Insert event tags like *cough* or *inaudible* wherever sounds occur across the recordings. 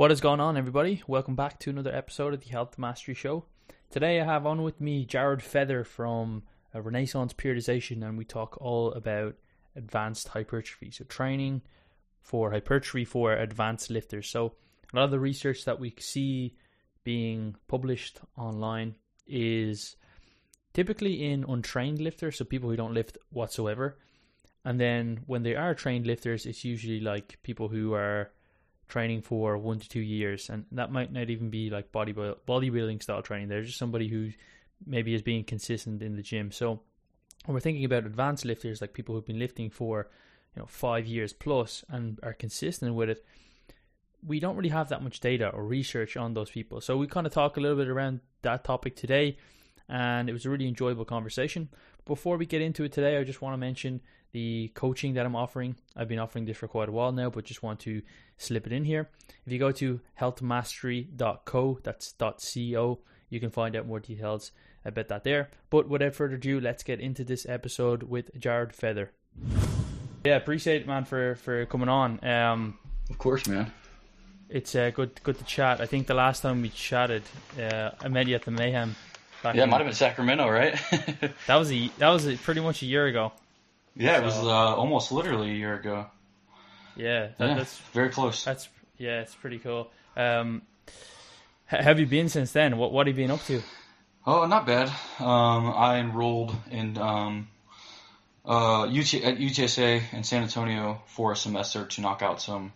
What is going on, everybody? Welcome back to another episode of the Health Mastery Show. Today I have on with me Jared Feather from uh, Renaissance Periodization, and we talk all about advanced hypertrophy. So, training for hypertrophy for advanced lifters. So, a lot of the research that we see being published online is typically in untrained lifters, so people who don't lift whatsoever. And then when they are trained lifters, it's usually like people who are training for one to two years, and that might not even be like body bodybuilding style training. They're just somebody who maybe is being consistent in the gym. So when we're thinking about advanced lifters, like people who've been lifting for you know five years plus and are consistent with it, we don't really have that much data or research on those people. So we kind of talk a little bit around that topic today, and it was a really enjoyable conversation. Before we get into it today, I just want to mention the coaching that I'm offering. I've been offering this for quite a while now, but just want to slip it in here. If you go to healthmastery.co, that's .co, you can find out more details about that there. But without further ado, let's get into this episode with Jared Feather. Yeah, appreciate it, man, for for coming on. Um, of course, man. It's uh, good good to chat. I think the last time we chatted, uh, I met you at the Mayhem. yeah, it might have been Sacramento, right? *laughs* that was a that was a, pretty much a year ago. Yeah, so, it was uh, almost literally a year ago. Yeah, that, yeah, that's very close. That's yeah, it's pretty cool. Um, have you been since then? What what have you been up to? Oh, not bad. Um, I enrolled in um, uh, UT, at UTSA in San Antonio for a semester to knock out some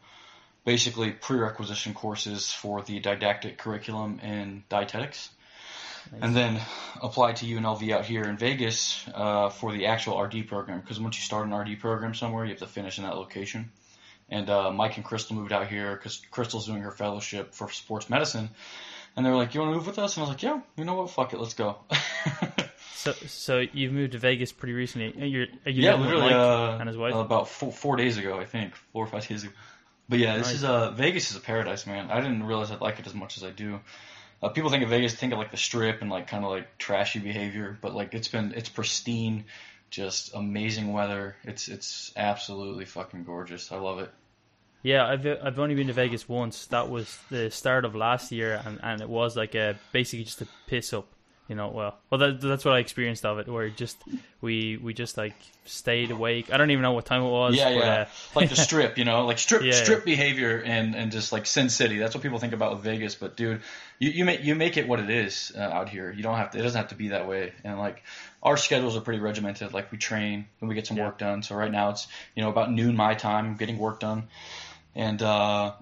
basically prerequisition courses for the didactic curriculum in dietetics. Nice. And then applied to UNLV out here in Vegas uh, for the actual RD program. Because once you start an RD program somewhere, you have to finish in that location. And uh, Mike and Crystal moved out here because Crystal's doing her fellowship for sports medicine. And they were like, "You want to move with us?" And I was like, "Yeah, you know what? Fuck it, let's go." *laughs* so, so you've moved to Vegas pretty recently. You're, are you yeah, literally uh, and his wife? about four, four, days ago, I think, four or five days ago. But yeah, this nice. is uh Vegas is a paradise, man. I didn't realize I'd like it as much as I do. Uh, people think of Vegas, think of like the strip and like kind of like trashy behavior, but like it's been it's pristine, just amazing weather. It's it's absolutely fucking gorgeous. I love it. Yeah, I've I've only been to Vegas once. That was the start of last year, and, and it was like a basically just a piss up you know well well that, that's what i experienced of it where just we we just like stayed awake. I don't even know what time it was yeah but, yeah. uh, like the *laughs* strip you know like strip yeah, strip yeah. behavior and and just like sin city. That's what people think about with vegas but dude you you make you make it what it is uh, out here. You don't have to it doesn't have to be that way. And like our schedules are pretty regimented. Like we train and we get some yeah. work done. So right now it's you know about noon my time getting work done. And uh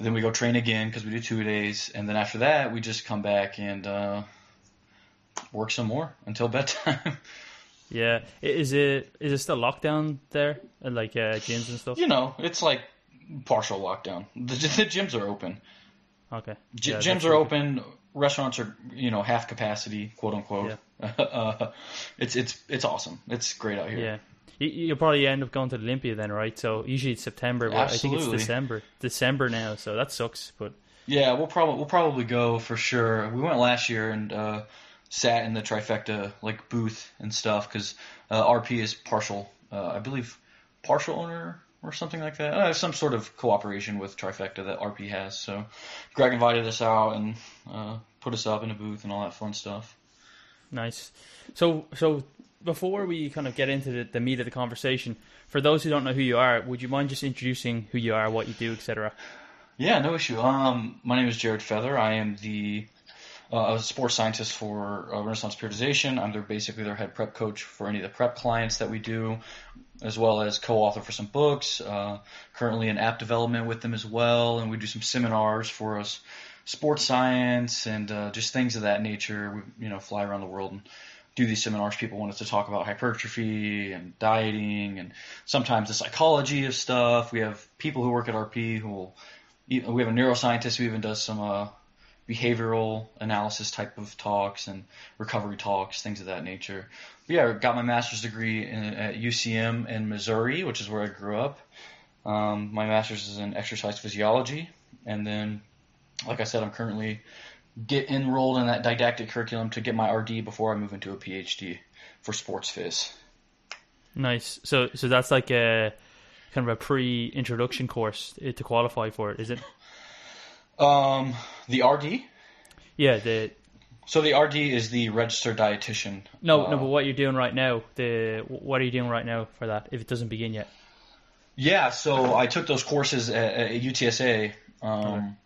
then we go train again because we do two days. And then after that we just come back and uh work some more until bedtime. *laughs* yeah, is it is it still lockdown there, like uh, gyms and stuff? You know, it's like partial lockdown. *laughs* The, the gyms are open. Okay. G- yeah, gyms are open. Restaurants are you know half capacity, quote unquote. Yeah. uh, *laughs* it's it's it's awesome. It's great out here. Yeah. You'll probably end up going to the Olympia then, right? So usually it's September, but Absolutely. I think it's December. December now, so that sucks. But yeah, we'll probably we'll probably go for sure. We went last year, and uh, sat in the trifecta like booth and stuff because uh, RP is partial, uh, I believe, partial owner or something like that. Uh, some sort of cooperation with trifecta that RP has. So Greg invited us out and uh, put us up in a booth and all that fun stuff. Nice. So so before we kind of get into the, the meat of the conversation, for those who don't know who you are, would you mind just introducing who you are, what you do, etc. Yeah, no issue. Um, my name is Jared Feather. I am the uh, a sports scientist for uh, Renaissance Periodization. I'm their, basically their head prep coach for any of the prep clients that we do, as well as co-author for some books. Uh, currently in app development with them as well, and we do some seminars for us, sports science and uh, just things of that nature. We you know fly around the world and do these seminars. People want us to talk about hypertrophy and dieting, and sometimes the psychology of stuff. We have people who work at RP who will. We have a neuroscientist who even does some uh, behavioral analysis type of talks and recovery talks, things of that nature. But yeah, I got my master's degree in, at UCM in Missouri, which is where I grew up. Um, my master's is in exercise physiology, and then, like I said, I'm currently get enrolled in that didactic curriculum to get my RD before I move into a PhD for sports phys. Nice. So, so that's like a kind of a pre-introduction course to qualify for it, is it? Um, the RD. Yeah, the So the RD is the registered dietitian. no, Uh, no, but what you're doing right now, the what are you doing right now for that? If it doesn't begin yet, Yeah, so I took those courses at, at UTSA. Um,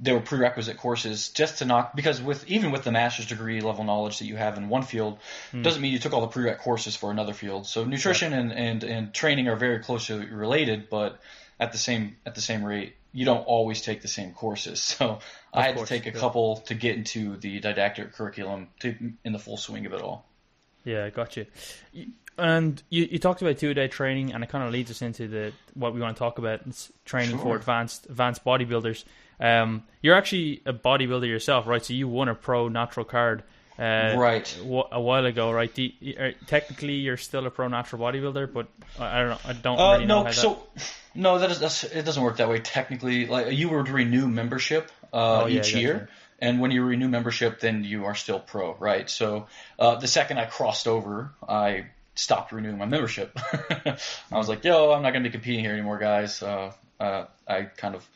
They were prerequisite courses just to not because with even with the master's degree level knowledge that you have in one field doesn't mean you took all the prereq courses for another field. So nutrition and, and, and training are very closely related, but at the same at the same rate, you don't always take the same courses. *laughs* So I had course, to take a yeah. couple to get into the didactic curriculum to in the full swing of it all. Yeah, I got you. And you, you talked about two day training, and it kind of leads us into the what we want to talk about. It's training for advanced advanced bodybuilders. Um, you're actually a bodybuilder yourself, right? So you won a pro natural card, uh, Right. A while ago, right? You, technically, you're still a pro natural bodybuilder, but I don't know. I don't Uh, really know no, how so no, that is that's, it doesn't work that way technically. Like you would renew membership uh, Oh, yeah, each year, and when you renew membership, then you are still pro, right? So uh, the second I crossed over, I stopped renewing my membership. *laughs* I was like, yo, I'm not going to be competing here anymore, guys. Uh, uh, I kind of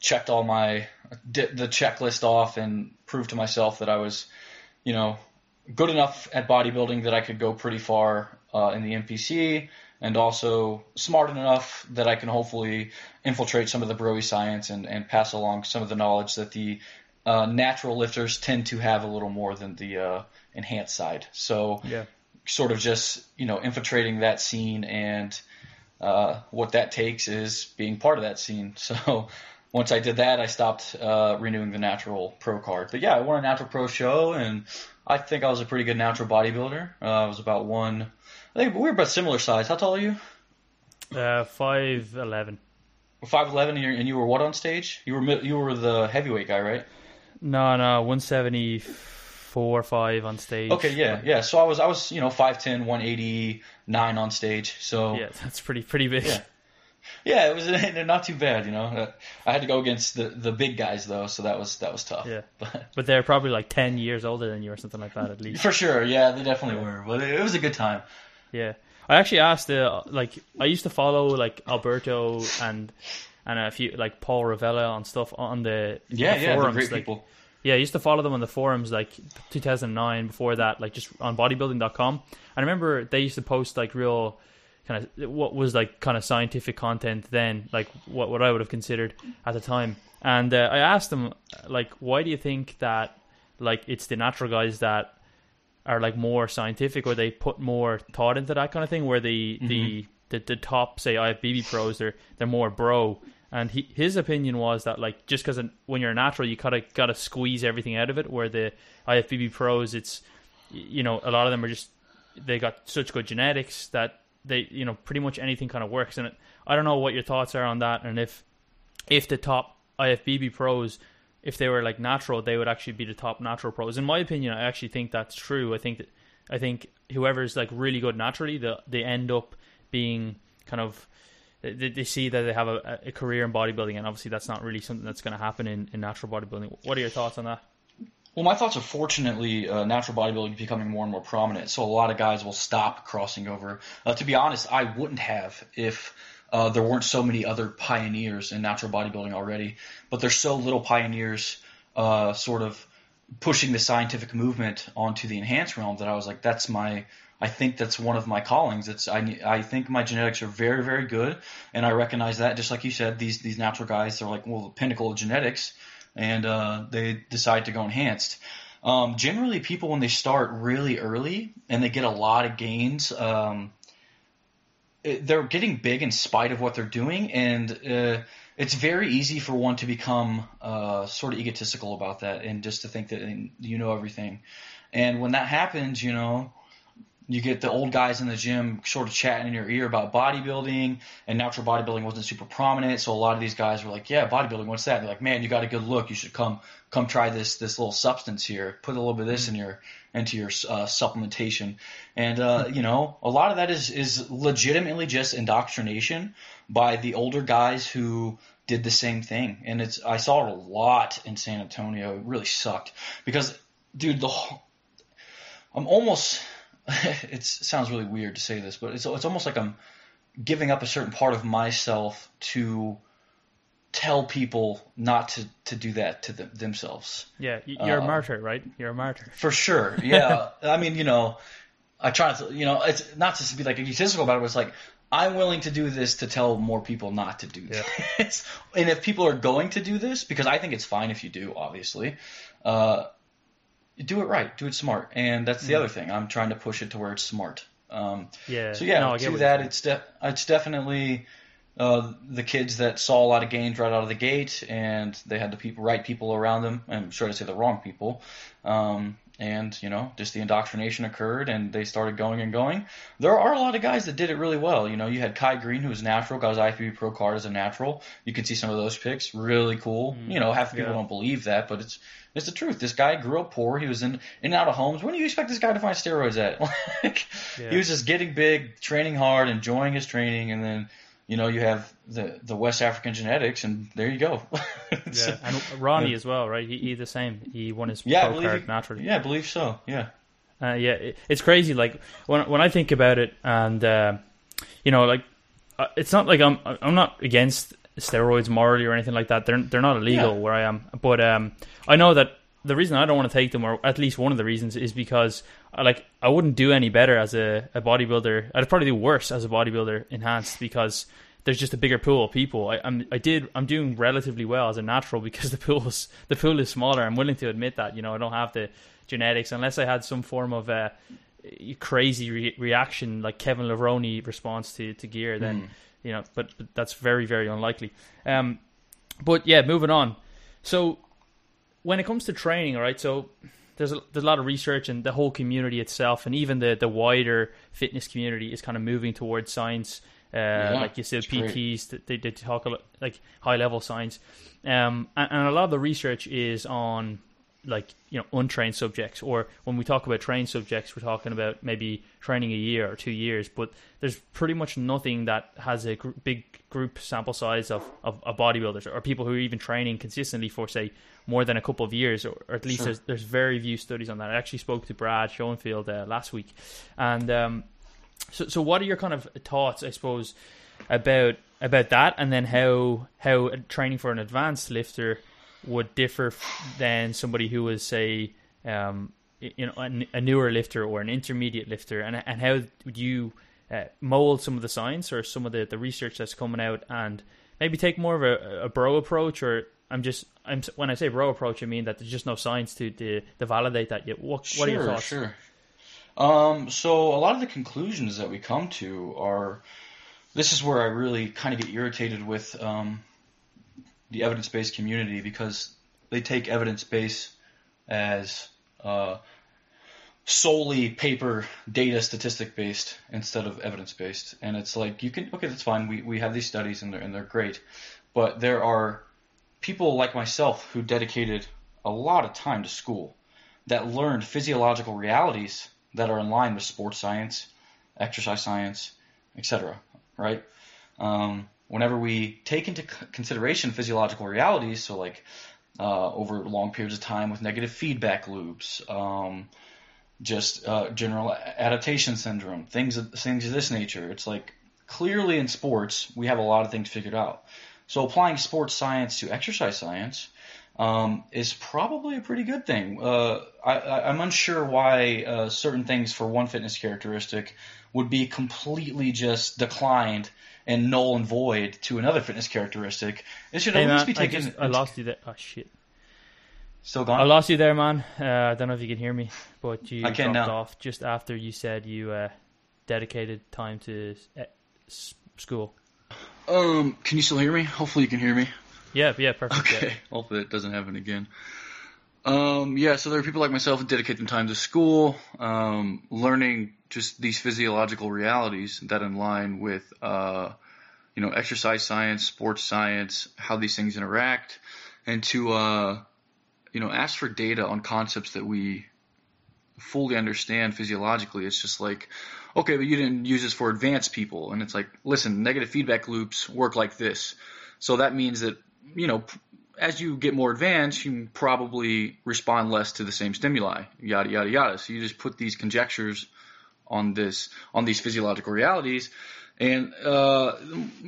checked all my di- the checklist off and proved to myself that I was, you know, good enough at bodybuilding that I could go pretty far uh, in the NPC, and also smart enough that I can hopefully infiltrate some of the broy science and, and pass along some of the knowledge that the uh, natural lifters tend to have a little more than the uh, enhanced side. So. Yeah. sort of just you know infiltrating that scene and uh, what that takes is being part of that scene. *laughs* So once I did that, I stopped uh, renewing the natural pro card. But yeah, I won a natural pro show, and I think I was a pretty good natural bodybuilder. Uh, I was about one. I think we were about similar size. How tall are you? Uh, five eleven. Five eleven, and you and you were what on stage? You were you were the heavyweight guy, right? No, no, one seventy four five on stage. Okay, yeah, yeah. So I was I was you know 5'10", 189 on stage. So Yeah, that's pretty pretty big. Yeah. Yeah, it was *laughs* not too bad, you know. I had to go against the, the big guys though, so that was that was tough. Yeah. *laughs* But But they're probably like ten years older than you or something like that at least. for sure, yeah, they definitely were. But it was a good time. Yeah, I actually asked the like I used to follow like Alberto and and a few like Paul Revelia on stuff on the Yeah, the yeah, forums. great like, people. Yeah, I used to follow them on the forums like 2009. Before that, like just on bodybuilding.com. And I remember they used to post like real kind of what was like kind of scientific content then, like what what I would have considered at the time. And uh, I asked them like, why do you think that like it's the natural guys that are like more scientific or they put more thought into that kind of thing where the the, mm-hmm. the the top say IFBB pros they're they're more bro. And he, his opinion was that like just because when you're a natural you gotta gotta squeeze everything out of it where the IFBB pros it's you know a lot of them are just they got such good genetics that they you know pretty much anything kind of works. And it, I don't know what your thoughts are on that and if if the top IFBB pros, if they were like natural, they would actually be the top natural pros. In my opinion, I actually think that's true. I think that I think whoever's like really good naturally, the, they end up being kind of they, they see that they have a, a career in bodybuilding, and obviously that's not really something that's going to happen in, in natural bodybuilding. What are your thoughts on that? Well, my thoughts are fortunately uh, natural bodybuilding becoming more and more prominent, so a lot of guys will stop crossing over. Uh, to be honest, I wouldn't have if uh, there weren't so many other pioneers in natural bodybuilding already. But there's so little pioneers, uh, sort of pushing the scientific movement onto the enhanced realm that I was like, that's my. I think that's one of my callings. It's I I think my genetics are very very good, and I recognize that. Just like you said, these these natural guys they're like well the pinnacle of genetics, and uh, they decide to go enhanced. Um, generally, people when they start really early and they get a lot of gains, um, they're getting big in spite of what they're doing, and uh, it's very easy for one to become uh, sort of egotistical about that and just to think that you know everything. And when that happens, you know, you get the old guys in the gym sort of chatting in your ear about bodybuilding, and natural bodybuilding wasn't super prominent. So a lot of these guys were like, "Yeah, bodybuilding, what's that?" They're like, "Man, you got a good look. You should come come try this this little substance here. Put a little bit of this in your into your uh, supplementation." And uh, you know, a lot of that is is legitimately just indoctrination by the older guys who did the same thing. And it's I saw it a lot in San Antonio. It really sucked because, dude, the whole, I'm almost. *laughs* it sounds really weird to say this, but it's it's almost like I'm giving up a certain part of myself to tell people not to, to do that to them, themselves. Yeah, you're Uh, a martyr, right? You're a martyr. For sure. Yeah. *laughs* I mean, you know, I try to, you know, it's not just to be like egotistical about it, but it's like, I'm willing to do this to tell more people not to do this. *laughs* and if people are going to do this, because I think it's fine if you do, obviously, uh, do it right, do it smart. And that's the Mm. other thing. I'm trying to push it to where it's smart. Um, Yeah. so yeah, no, to that, it's def- it's definitely uh, the kids that saw a lot of gains right out of the gate, and they had the people, right people around them. I'm sure to say the wrong people, um, and you know, just the indoctrination occurred, and they started going and going. There are a lot of guys that did it really well. You know, you had Kai Greene, who was natural, got his IFBB Pro card as a natural. You can see some of those picks, really cool. Mm-hmm. you know, half the people yeah. don't believe that, but it's it's the truth. This guy grew up poor. He was in in and out of homes. When do you expect this guy to find steroids at? *laughs* like, Yeah. he was just getting big, training hard, enjoying his training, and then you know you have the the West African genetics, and there you go. *laughs* It's- Yeah, and Ronnie as well, right? He, he the same. He won his yeah, pro card he- naturally. Yeah, I believe so. Yeah. Uh, yeah, it, it's crazy. Like when when I think about it, and uh, you know, like uh, it's not like I'm I'm not against steroids morally or anything like that. They're they're not illegal Yeah. where I am, but um, I know that the reason I don't want to take them, or at least one of the reasons, is because I like I wouldn't do any better as a, a bodybuilder. I'd probably do worse as a bodybuilder enhanced because there's just a bigger pool of people. I, I'm I did I'm doing relatively well as a natural *laughs* because the pool's the pool is smaller. I'm willing to admit that. You know, I don't have the genetics unless I had some form of uh, crazy re- reaction like Kevin Levrone response to, to gear. Then you know, but, but that's very very unlikely. Um, but yeah, moving on. So when it comes to training, all right, so there's a, there's a lot of research and the whole community itself, and even the, the wider fitness community is kind of moving towards science. Uh, like you said. PTs, th- they, they talk a lot, like high level science, um, and, and a lot of the research is on like you know untrained subjects, or when we talk about trained subjects, we're talking about maybe training a year or two years. But there's pretty much nothing that has a gr- big group sample size of, of, of bodybuilders or people who are even training consistently for say more than a couple of years, or, or at least Sure. there's there's very few studies on that. I actually spoke to Brad Schoenfeld uh, last week, and um, so so what are your kind of thoughts, I suppose, about about that, and then how how training for an advanced lifter would differ than somebody who was say um, you know a, a newer lifter or an intermediate lifter, and and how would you uh, mold some of the science or some of the, the research that's coming out and maybe take more of a, a bro approach or I'm just I'm when I say bro approach I mean that there's just no science to to, to validate that yet. What what are your thoughts? Sure. Um, so a lot of the conclusions that we come to are, this is where I really kind of get irritated with um, the evidence-based community because they take evidence-based as uh, solely paper data statistic based instead of evidence based and it's like you can okay that's fine we, we have these studies and they're, and they're great but there are people like myself who dedicated a lot of time to school that learned physiological realities that are in line with sports science, exercise science, etc. Right? Um, whenever we take into consideration physiological realities, so like uh, over long periods of time with negative feedback loops, um, just uh, general adaptation syndrome, things of, things of this nature. It's like clearly in sports we have a lot of things figured out. So applying sports science to exercise science um, is probably a pretty good thing. Uh, I, I, I'm unsure why uh, certain things for one fitness characteristic would be completely just declined and null and void to another fitness characteristic. It should Hey at man, least be I, taken. just, I lost you there. Oh shit. Still gone. I lost you there, man. Uh, I don't know if you can hear me, but you I can dropped now. off just after you said you uh, dedicated time to uh, school. Um, can you still hear me? Hopefully you can hear me. Yeah, yeah, perfect. yeah. Okay. Hopefully it doesn't happen again. Um, yeah, so there are people like myself who dedicate them time to school, um, learning just these physiological realities that in line with, uh, you know, exercise science, sports science, how these things interact, and to, uh, you know, ask for data on concepts that we fully understand physiologically. It's just like, okay, but you didn't use this for advanced people. And it's like, listen, negative feedback loops work like this. So that means that, you know, as you get more advanced, you probably respond less to the same stimuli, yada, yada, yada. So you just put these conjectures on this, on these physiological realities. And, uh,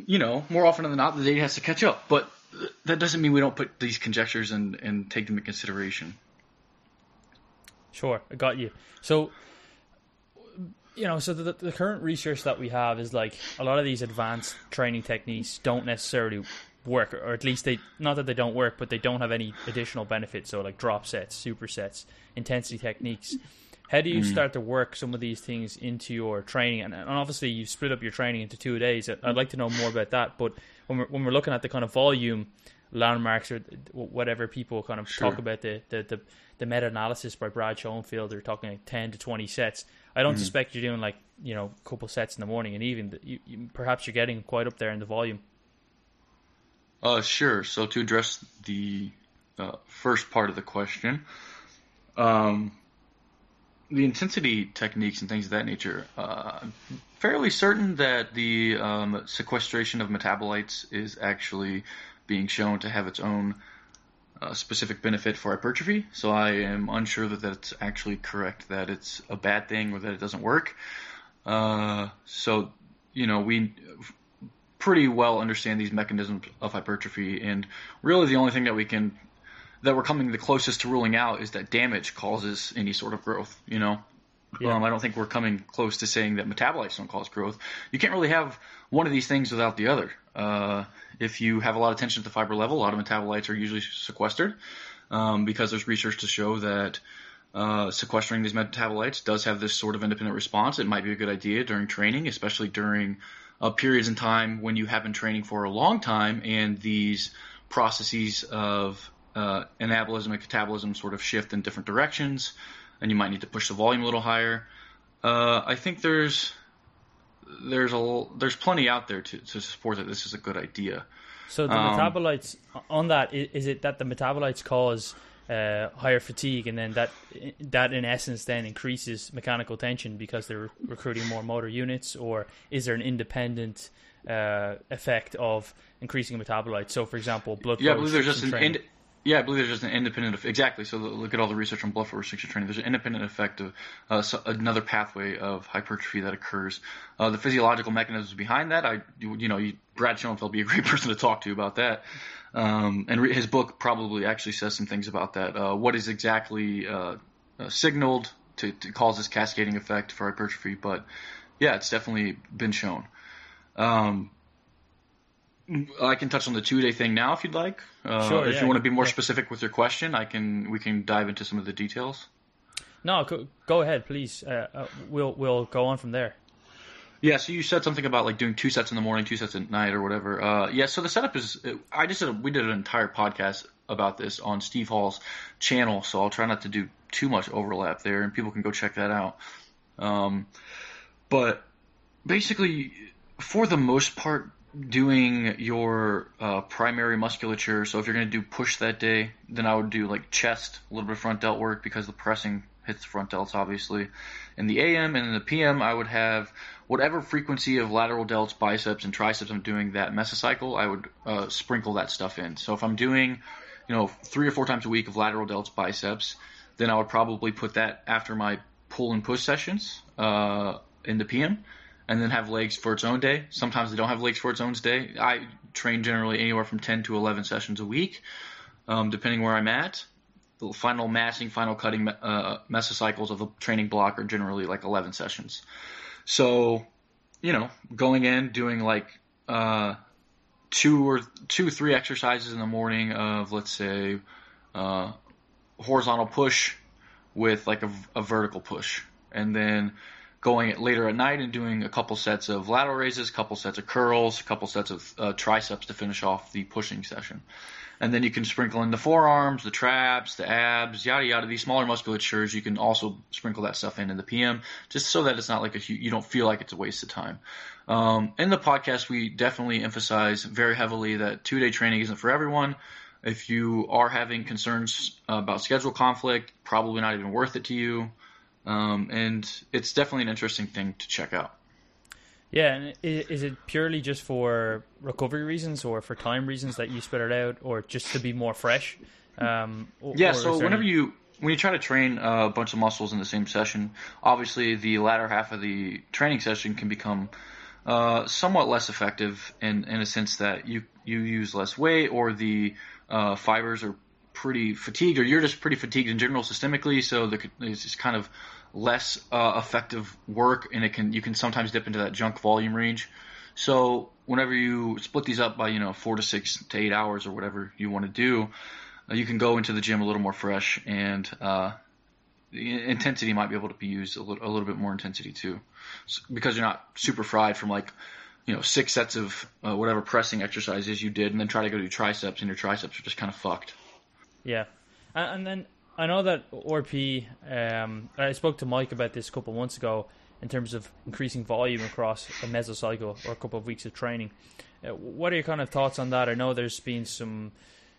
you know, more often than not, the data has to catch up. But that doesn't mean we don't put these conjectures and and take them into consideration. Sure, I got you. So, you know, so the, the current research that we have is like a lot of these advanced training techniques don't necessarily work, or at least they not that they don't work, but they don't have any additional benefits. So, like drop sets, supersets, intensity techniques. How do you mm. start to work some of these things into your training? And, and obviously, you split up your training into two days. I'd like to know more about that. But when we're when we're looking at the kind of volume landmarks or whatever people kind of sure. talk about the the, the, the meta analysis by Brad Schoenfeld, they're talking like ten to twenty sets. I don't mm. suspect you're doing like you know a couple sets in the morning and even you, you, perhaps you're getting quite up there in the volume. Uh, sure. So to address the uh, first part of the question, um, the intensity techniques and things of that nature, uh, I'm fairly certain that the um, sequestration of metabolites is actually being shown to have its own uh, specific benefit for hypertrophy. So I am unsure that that's actually correct, that it's a bad thing or that it doesn't work. Uh, so, you know, we pretty well understand these mechanisms of hypertrophy, and really the only thing that we can that we're coming the closest to ruling out is that damage causes any sort of growth. You know, yeah. um, I don't think we're coming close to saying that metabolites don't cause growth. You can't really have one of these things without the other. Uh, if you have a lot of tension at the fiber level, a lot of metabolites are usually sequestered um, because there's research to show that. Uh, sequestering these metabolites does have this sort of independent response. It might be a good idea during training, especially during uh, periods in time when you have been training for a long time and these processes of uh, anabolism and catabolism sort of shift in different directions, and you might need to push the volume a little higher. Uh, I think there's there's a there's plenty out there to, to support that this is a good idea. So the um, metabolites on that is it that the metabolites cause uh, higher fatigue, and then that that in essence then increases mechanical tension because they're recruiting more motor units, or is there an independent uh, effect of increasing metabolites? So, for example, blood. Yeah, I believe there's just an ind- yeah, I believe there's just an independent exactly. So look at all the research on blood flow restriction training. There's an independent effect of uh, so another pathway of hypertrophy that occurs. Uh, the physiological mechanisms behind that, I you know, you, Brad Schoenfeld would be a great *laughs* person to talk to about that. Um, and re- his book probably actually says some things about that. Uh, what is exactly uh, uh, signaled to, to, cause this cascading effect for hypertrophy? But yeah, it's definitely been shown. Um, I can touch on the two day thing now if you'd like. Uh, sure. If yeah, you want to be more yeah. specific with your question, I can. We can dive into some of the details. No, go, go ahead, please. Uh, uh, we'll we'll go on from there. Yeah, so you said something about like doing two sets in the morning, two sets at night, or whatever. Uh, yeah, so the setup is. I just did a, we did an entire podcast about this on Steve Hall's channel, so I'll try not to do too much overlap there, and people can go check that out. Um, but basically, for the most part, doing your uh, primary musculature. So if you're going to do push that day, then I would do like chest, a little bit of front delt work because the pressing hits the front delts obviously. In the AM and in the PM, I would have whatever frequency of lateral delts, biceps, and triceps I'm doing that mesocycle. I would uh, sprinkle that stuff in. So if I'm doing, you know, three or four times a week of lateral delts, biceps, then I would probably put that after my pull and push sessions uh, in the PM and then have legs for its own day. Sometimes they don't have legs for its own day. I train generally anywhere from 10 to 11 sessions a week, um, depending where I'm at. The final massing, final cutting uh, mesocycles of the training block are generally like 11 sessions. So, you know, going in, doing like uh, two or two, three exercises in the morning of, let's say, uh, horizontal push with like a, a vertical push. And then going later at night and doing a couple sets of lateral raises, a couple sets of curls, a couple sets of uh, triceps to finish off the pushing session. And then you can sprinkle in the forearms, the traps, the abs, yada yada. These smaller musculatures, you can also sprinkle that stuff in in the PM, just so that it's not like a you don't feel like it's a waste of time. Um, in the podcast, we definitely emphasize very heavily that two day training isn't for everyone. If you are having concerns about schedule conflict, probably not even worth it to you. Um, and it's definitely an interesting thing to check out. Yeah, and is it purely just for recovery reasons or for time reasons that you spread it out, or just to be more fresh? Um, or, yeah. so whenever any... you when you try to train a bunch of muscles in the same session, obviously the latter half of the training session can become uh, somewhat less effective in, in a sense that you, you use less weight or the uh, fibers are pretty fatigued or you're just pretty fatigued in general systemically. So the, it's just kind of less uh, effective work and it can you can sometimes dip into that junk volume range. So whenever you split these up by you know four to six to eight hours or whatever you want to do, uh, you can go into the gym a little more fresh and uh, the intensity might be able to be used a little, a little bit more intensity too, so, because you're not super fried from like you know six sets of uh, whatever pressing exercises you did, and then try to go do triceps, and your triceps are just kind of fucked. Yeah, and, and then I know that RP. Um, I spoke to Mike about this a couple months ago in terms of increasing volume across a mesocycle or a couple of weeks of training. Uh, what are your kind of thoughts on that? I know there's been some,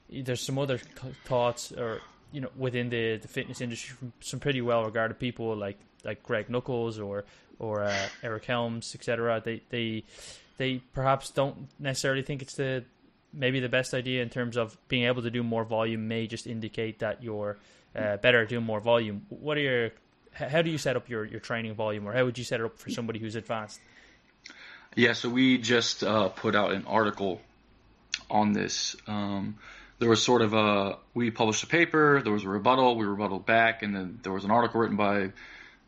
there's some other thoughts or you know within the, the fitness industry from some pretty well regarded people like like Greg Nuckols or or uh, Eric Helms, etc. They they they perhaps don't necessarily think it's the maybe the best idea in terms of being able to do more volume may just indicate that you're uh, better at doing more volume. What are your how do you set up your, your training volume, or how would you set it up for somebody who's advanced? Yeah, so we just uh, put out an article on this. Um, there was sort of a we published a paper, there was a rebuttal, we rebutted back, and then there was an article written by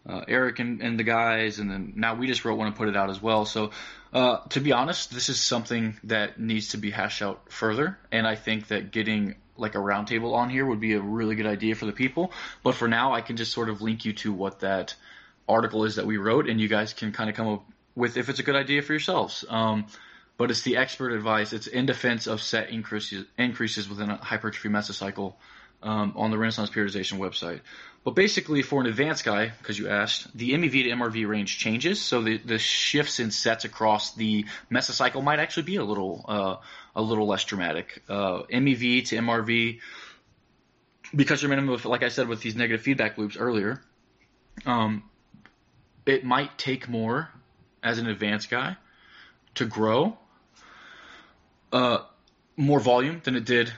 uh, Eric and, and, the guys, and then now we just wrote one and put it out as well. So, uh, to be honest, this is something that needs to be hashed out further, and I think that getting like a roundtable on here would be a really good idea for the people. But for now, I can just sort of link you to what that article is that we wrote, and you guys can kind of come up with if it's a good idea for yourselves. Um, but it's the expert advice. It's in defense of set increases increases within a hypertrophy mesocycle um, on the Renaissance periodization website. But basically, for an advanced guy, because you asked, the MEV to MRV range changes, so the, the shifts in sets across the mesocycle might actually be a little uh, a little less dramatic. Uh, MEV to MRV, because you're minimum, of, like I said, with these negative feedback loops earlier, um, it might take more as an advanced guy to grow uh, more volume than it did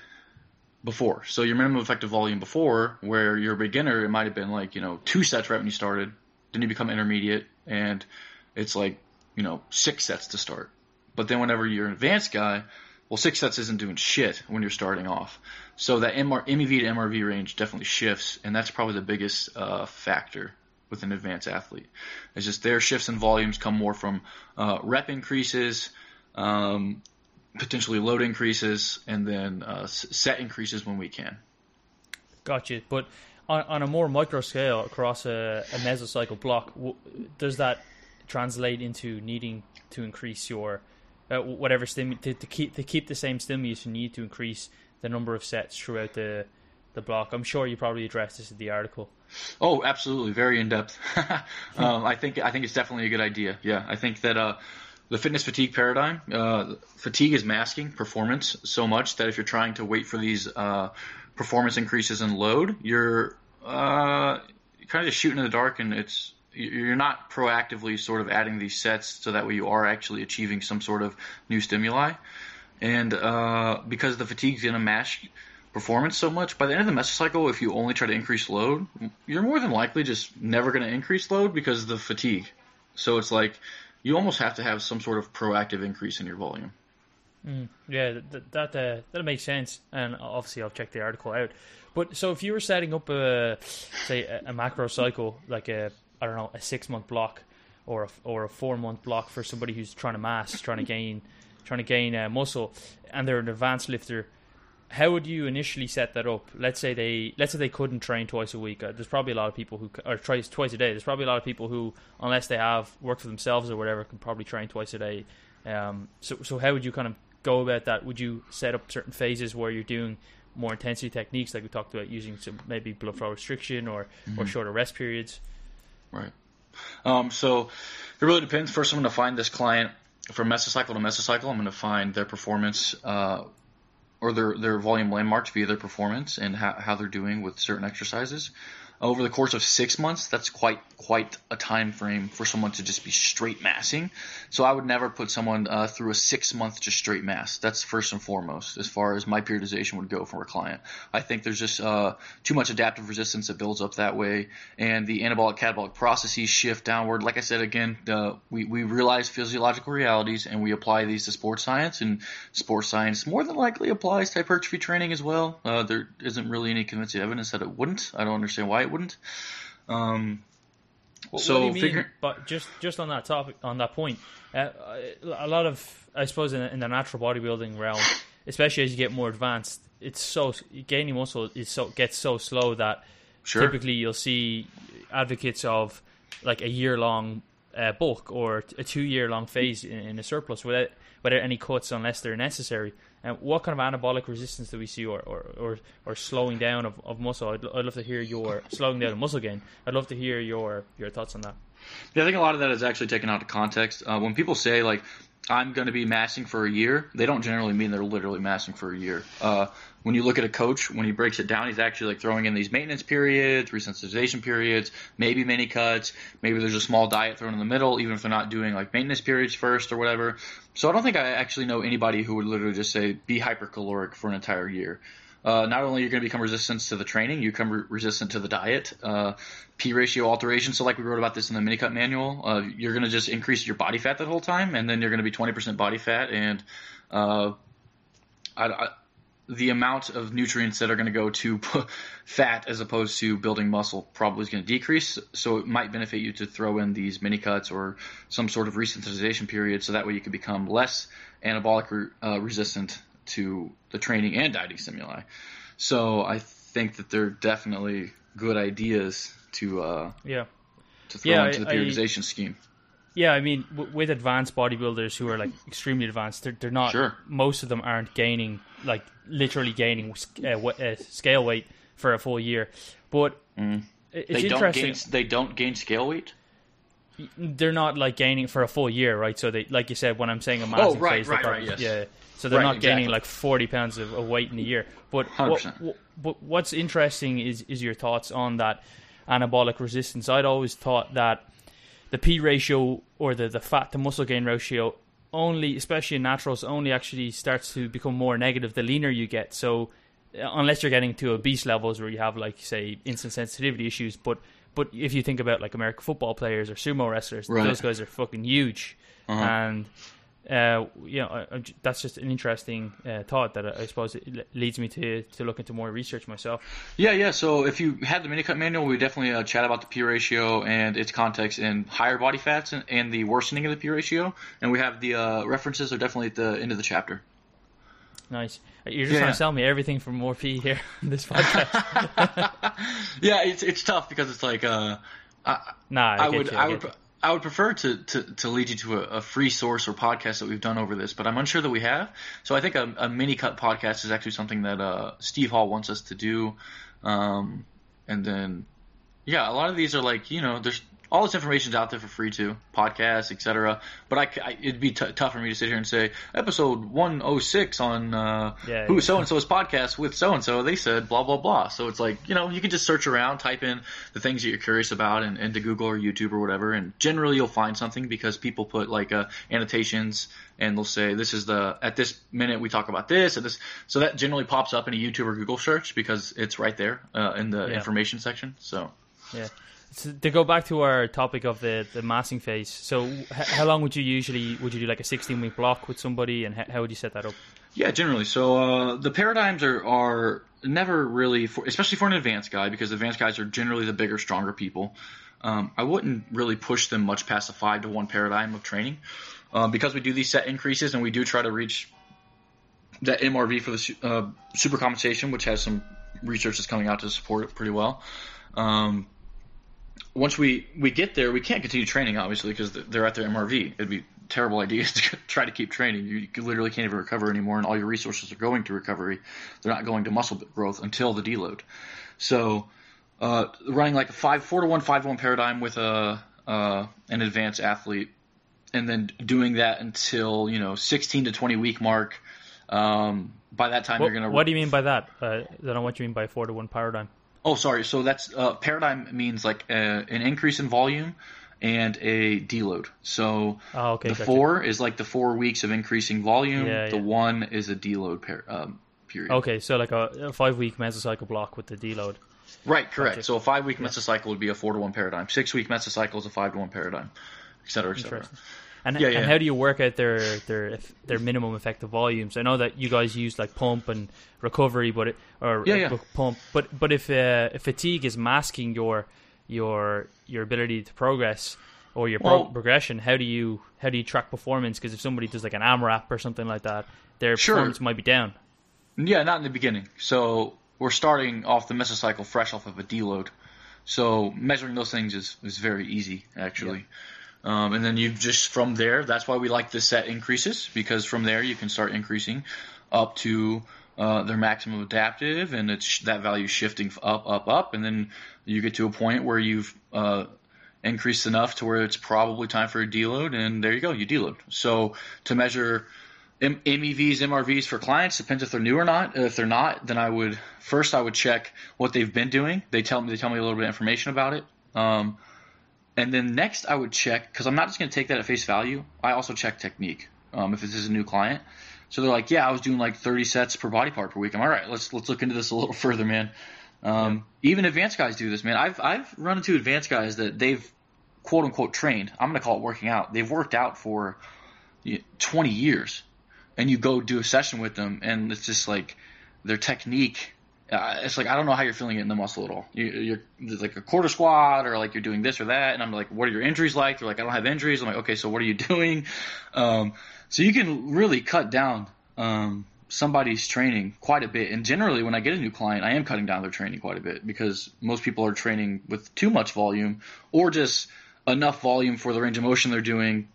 before. So your minimum effective volume before, where you're a beginner, it might have been like, you know, two sets right when you started. Then you become intermediate and it's like, you know, six sets to start. But then whenever you're an advanced guy, well, six sets isn't doing shit when you're starting off. So that MR, MEV to MRV range definitely shifts, and that's probably the biggest uh, factor with an advanced athlete. It's just their shifts in volumes come more from uh, rep increases, um, potentially load increases, and then uh, set increases when we can. Gotcha. But on, on a more micro scale across a, a mesocycle block, w- does that translate into needing to increase your uh, whatever stim to, to, keep to keep the same stimulus? You need to increase the number of sets throughout the the block. I'm sure you probably addressed this in the article. Oh, absolutely, very in depth. *laughs* um, I think I think it's definitely a good idea. Yeah, I think that uh, the fitness fatigue paradigm, uh, fatigue is masking performance so much that if you're trying to wait for these uh, performance increases in load, you're uh, kind of just shooting in the dark, and it's you're not proactively sort of adding these sets so that way you are actually achieving some sort of new stimuli. And uh, because the fatigue is going to mask performance so much, by the end of the mesocycle, if you only try to increase load, you're more than likely just never going to increase load because of the fatigue. So it's like you almost have to have some sort of proactive increase in your volume. Mm, yeah, that that, uh, that makes sense, and obviously I'll check the article out. But so if you were setting up a say a, a macro cycle, like a I don't know a six month block or a, or a four month block for somebody who's trying to mass, trying to gain, trying to gain uh, muscle, and they're an advanced lifter, how would you initially set that up? Let's say they let's say they couldn't train twice a week. Uh, there's probably a lot of people who or twice twice a day. There's probably a lot of people who, unless they have work for themselves or whatever, can probably train twice a day. Um, so so how would you kind of go about that? Would you set up certain phases where you're doing more intensity techniques, like we talked about, using some maybe blood flow restriction or mm-hmm. or shorter rest periods? Right. Um, so it really depends. First, I'm going to find this client from mesocycle to mesocycle. I'm going to find their performance. Uh, or their their volume landmarks via their performance and how, how they're doing with certain exercises over the course of six months, that's quite quite a time frame for someone to just be straight massing. So I would never put someone uh, through a six month just straight mass. That's first and foremost as far as my periodization would go for a client. I think there's just uh, too much adaptive resistance that builds up that way, and the anabolic catabolic processes shift downward. Like I said again, we we realize physiological realities and we apply these to sports science, and sports science more than likely applies to hypertrophy training as well. Uh, there isn't really any convincing evidence that it wouldn't. I don't understand why it wouldn't. Um, so what do you mean? figure- But just just on that topic, on that point, uh, a lot of I suppose in, in the natural bodybuilding realm, especially as you get more advanced, it's so gaining muscle is so gets so slow that sure. typically you'll see advocates of like a year long uh, bulk or a two year long phase in, in a surplus without without any cuts unless they're necessary. And what kind of anabolic resistance do we see, or or, or, or slowing down of, of muscle? I'd, I'd love to hear your slowing down of muscle gain. I'd love to hear your your thoughts on that. Yeah, I think a lot of that is actually taken out of context. Uh, when people say like I'm going to be massing for a year, they don't generally mean they're literally massing for a year. Uh, when you look at a coach, when he breaks it down, he's actually like throwing in these maintenance periods, resensitization periods, maybe mini cuts, maybe there's a small diet thrown in the middle, even if they're not doing like maintenance periods first or whatever. So I don't think I actually know anybody who would literally just say be hypercaloric for an entire year. Uh, not only are you're going to become resistant to the training, you become re- resistant to the diet. Uh, P ratio alteration. So, like we wrote about this in the mini cut manual, uh, you're going to just increase your body fat that whole time, and then you're going to be 20% body fat, and uh, I, I, the amount of nutrients that are going to go to fat as opposed to building muscle probably is going to decrease. So, it might benefit you to throw in these mini cuts or some sort of resensitization period, so that way you can become less anabolic re- uh, resistant to the training and dieting stimuli. So I think that they're definitely good ideas to uh, Yeah. to throw Yeah, into the I- I- periodization scheme. Yeah, I mean, w- with advanced bodybuilders who are like *laughs* extremely advanced, they're, they're not. Sure. Most of them aren't gaining, like literally gaining uh, wa- uh, scale weight for a full year. But it- it's Mm. They don't interesting. gain they don't gain scale weight. They're not like gaining for a full year, right? So they, like you said, when I'm saying a massing Oh, right, phase, right, right, yes. yeah. So they're Right, not gaining like 40 pounds of, of weight in a year. But what, what, what's interesting is is your thoughts on that anabolic resistance. I'd always thought that the P ratio or the, the fat to muscle gain ratio only, especially in naturals, only actually starts to become more negative the leaner you get. So uh, unless you're getting to obese levels where you have like say insulin sensitivity issues, but but if you think about like American football players or sumo wrestlers, Right. those guys are fucking huge, Uh-huh. and uh, you know I, I'm that's just an interesting uh, thought that I, I suppose it leads me to to look into more research myself. Yeah, yeah. So if you had the mini cut manual, we definitely uh, chat about the P ratio and its context in higher body fats and, and the worsening of the P ratio. And we have the uh, references are definitely at the end of the chapter. Nice. You're just Yeah. trying to sell me everything for more P here *laughs* in this *laughs* podcast. *laughs* Yeah, it's it's tough because it's like uh, I, nah, I, I would you, I get would you. I would prefer to, to, to lead you to a, a free source or podcast that we've done over this, but I'm unsure that we have. So I think a, a mini cut podcast is actually something that uh, Steve Hall wants us to do. Um, and then, yeah, a lot of these are like you know, there's all this information's out there for free too, podcasts, etc. But I, I- it'd be t- tough for me to sit here and say episode 106 on uh, Yeah, who so and so's podcast with so and so. They said blah blah blah. So it's like you know you can just search around, type in the things that you're curious about, and into Google or YouTube or whatever, and generally you'll find something because people put like uh, annotations and they'll say this is the at this minute we talk about this and this. So that generally pops up in a YouTube or Google search because it's right there uh, in the Yeah. information section. So. Yeah. So to go back to our topic of the, the massing phase, so h- how long would you usually would you do like a sixteen week block with somebody, and how, how would you set that up? Yeah, generally. So uh, the paradigms are, are never really, for, especially for an advanced guy, because advanced guys are generally the bigger, stronger people. Um, I wouldn't really push them much past the five to one paradigm of training, uh, because we do these set increases and we do try to reach that MRV for the uh, super compensation, which has some research that's coming out to support it pretty well. Um, once we, we get there, we can't continue training, obviously, because they're at their MRV. It'd be a terrible idea to *laughs* try to keep training. You, you literally can't even recover anymore, and all your resources are going to recovery. They're not going to muscle growth until the deload. So, uh, running like a five four to one five to one paradigm with a uh, an advanced athlete, and then doing that until you know 16 to 20 week mark. Um, by that time, What, you're gonna. what do you mean by that? Uh, I don't know what you mean by four to one paradigm. Oh, sorry. So that's uh, paradigm means like a, an increase in volume and a deload. So Oh, okay. the gotcha. four is like the four weeks of increasing volume. Yeah, the yeah. one is a deload per, um, period. Okay, so like a, a five week mesocycle block with the deload. Right, correct. Gotcha. So a five week mesocycle would be a four to one paradigm. Six week mesocycle is a five to one paradigm, et cetera, et cetera. And, Yeah, and how do you work out their their their minimum effective volumes? I know that you guys use like pump and recovery, but it, or Yeah, uh, yeah. pump, but but if uh, if fatigue is masking your your your ability to progress or your pro- progression, how do you how do you track performance? Because if somebody does like an AMRAP or something like that, their Sure. performance might be down. Yeah, not in the beginning. So we're starting off the mesocycle fresh off of a deload. So measuring those things is, is very easy actually. Um, and then you just from there, that's why we like the set increases because from there you can start increasing up to uh, their maximum adaptive, and it's that value shifting up, up, up, and then you get to a point where you've uh, increased enough to where it's probably time for a deload, and there you go, you deload. So to measure M- MEVs, MRVs for clients depends if they're new or not. If they're not, then I would first I would check what they've been doing. They tell me they tell me a little bit of information about it. Um, and then next I would check because I'm not just going to take that at face value. I also check technique. Um, if this is a new client, so they're like, yeah, I was doing like 30 sets per body part per week. I'm all right. Let's let's look into this a little *laughs* further, man. Um, Even advanced guys do this, man. I've I've run into advanced guys that they've quote unquote trained. I'm going to call it working out. They've worked out for 20 years, and you go do a session with them, and it's just like their technique. Uh, it's like I don't know how you're feeling it in the muscle at all. You, you're like a quarter squat, or like you're doing this or that, and I'm like, what are your injuries like? They're like, I don't have injuries. I'm like, okay, so what are you *laughs* doing? Um, so you can really cut down um, somebody's training quite a bit. And generally, when I get a new client, I am cutting down their training quite a bit because most people are training with too much volume or just enough volume for the range of motion they're doing,